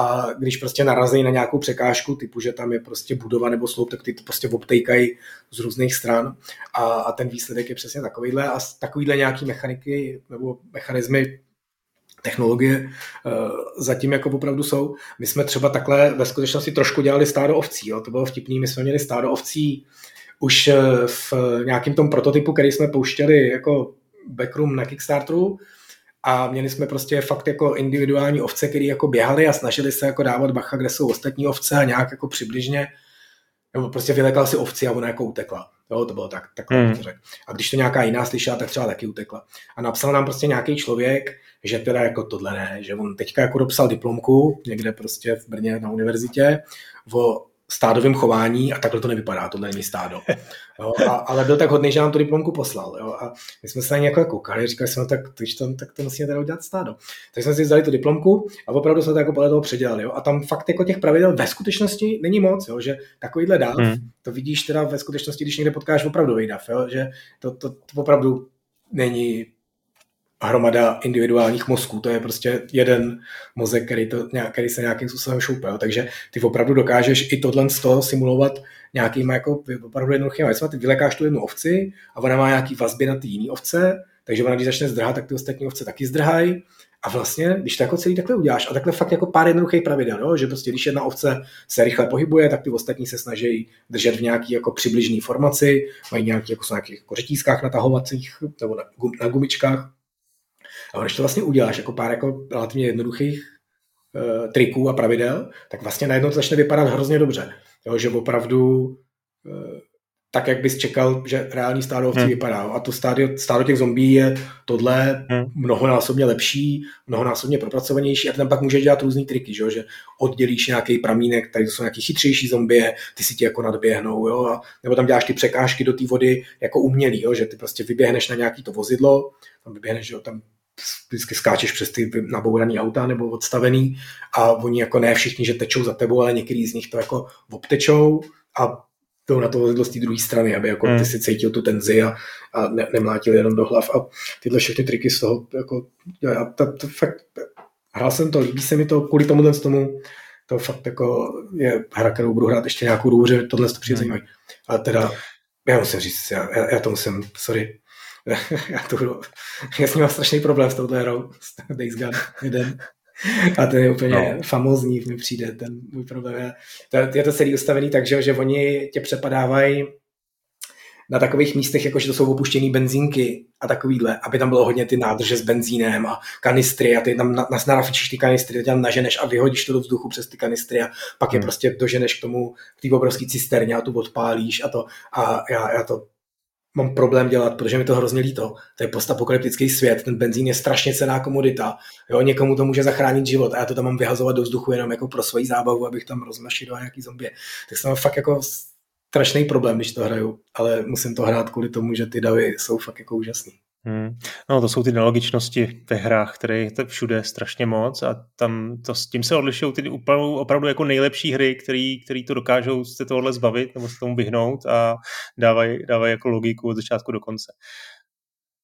a když prostě narazí na nějakou překážku, typu, že tam je prostě budova nebo sloup, tak ty to prostě obtejkají z různých stran a, a ten výsledek je přesně takovýhle a takovýhle nějaký mechaniky nebo mechanismy technologie uh, zatím jako opravdu jsou. My jsme třeba takhle ve skutečnosti trošku dělali stádo ovcí, jo? to bylo vtipný, my jsme měli stádo ovcí už eh, v nějakém tom prototypu, který jsme pouštěli jako backroom na Kickstarteru, a měli jsme prostě fakt jako individuální ovce, které jako běhali a snažili se jako dávat bacha, kde jsou ostatní ovce a nějak jako přibližně, nebo prostě vylekal si ovci a ona jako utekla. Jo, to bylo tak, takhle hmm. řekl. A když to nějaká jiná slyšela, tak třeba taky utekla. A napsal nám prostě nějaký člověk, že teda jako tohle ne, že on teďka jako dopsal diplomku někde prostě v Brně na univerzitě o stádovém chování a takhle to nevypadá, tohle není stádo. Jo, a, ale byl tak hodný, že nám tu diplomku poslal. Jo, a my jsme se na ně jako koukali, říkali jsme, no, tak, když to, tak to musíme teda udělat stádo. Tak jsme si vzali tu diplomku a opravdu jsme to jako podle toho předělali. Jo. A tam fakt jako těch pravidel ve skutečnosti není moc, jo, že takovýhle dáv, hmm. to vidíš teda ve skutečnosti, když někde potkáš opravdu dav, jo, že to, to, to opravdu není hromada individuálních mozků, to je prostě jeden mozek, který, to, který se nějakým způsobem šoupe. Jo. Takže ty opravdu dokážeš i tohle z toho simulovat nějakým jako opravdu jednoduchým věcmi. Ty vylekáš tu jednu ovci a ona má nějaký vazby na ty jiné ovce, takže ona, když začne zdrhat, tak ty ostatní ovce taky zdrhají. A vlastně, když to jako celý takhle uděláš, a takhle fakt jako pár jednoduchých pravidel, jo, že prostě když jedna ovce se rychle pohybuje, tak ty ostatní se snaží držet v nějaký jako přibližné formaci, mají nějaký jako, jsou nějakých jako řetízkách natahovacích nebo na, na gumičkách a když to vlastně uděláš jako pár jako relativně jednoduchých uh, triků a pravidel, tak vlastně najednou to začne vypadat hrozně dobře. Jo, že opravdu uh, tak, jak bys čekal, že reální stádo ovcí hmm. vypadá. A to stádo, stádo těch zombí je tohle hmm. mnohonásobně lepší, mnohonásobně propracovanější a tam pak můžeš dělat různé triky, že, že oddělíš nějaký pramínek, tady to jsou nějaký chytřejší zombie, ty si ti jako nadběhnou, jo, a, nebo tam děláš ty překážky do té vody jako umělý, jo, že ty prostě vyběhneš na nějaký to vozidlo, tam vyběhneš, že jo, tam vždycky skáčeš přes ty nabouraný auta nebo odstavený a oni jako ne všichni, že tečou za tebou, ale některý z nich to jako obtečou a jdou na to vozidlo z té druhé strany, aby jako hmm. ty si cítil tu tenzi a, a ne, nemlátil jenom do hlav a tyhle všechny triky z toho jako, já, to, to fakt, hrál jsem to, líbí se mi to, kvůli tomu z tomu, to fakt jako je hra, kterou budu hrát ještě nějakou dobu, že tohle to přijde hmm. zajímavý. Ale teda, já musím říct, já, já, já to musím, sorry, (laughs) já, to, já s ním mám strašný problém s touto hrou, s Days Gone, jeden. A to je úplně no. famózní, mi přijde ten můj problém. Je, to, je to celý ustavený tak, že, že oni tě přepadávají na takových místech, jako že to jsou opuštěné benzínky a takovýhle, aby tam bylo hodně ty nádrže s benzínem a kanistry a ty tam na, narafičíš ty kanistry, ty tam naženeš a vyhodíš to do vzduchu přes ty kanistry a pak hmm. je prostě doženeš k tomu, k té obrovské cisterně a tu odpálíš a to a já, já to mám problém dělat, protože mi to hrozně líto. To je postapokalyptický svět, ten benzín je strašně cená komodita. Jo, někomu to může zachránit život a já to tam mám vyhazovat do vzduchu jenom jako pro svoji zábavu, abych tam rozmašidoval nějaký zombie. Tak jsem fakt jako strašný problém, když to hraju, ale musím to hrát kvůli tomu, že ty davy jsou fakt jako úžasný. Hmm. No to jsou ty nelogičnosti ve hrách, které je to všude strašně moc a tam to, s tím se odlišují ty opravdu, opravdu jako nejlepší hry, který, který to dokážou se tohle zbavit nebo se tomu vyhnout a dávají, dávaj jako logiku od začátku do konce.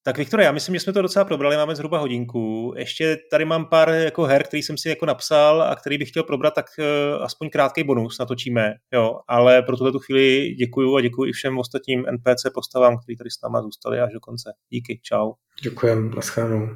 Tak Viktore, já myslím, že jsme to docela probrali, máme zhruba hodinku. Ještě tady mám pár jako her, který jsem si jako napsal a který bych chtěl probrat, tak uh, aspoň krátký bonus natočíme, jo. Ale pro tuhle tu chvíli děkuju a děkuji i všem ostatním NPC postavám, kteří tady s náma zůstali až do konce. Díky, čau. Děkujem, naschledanou.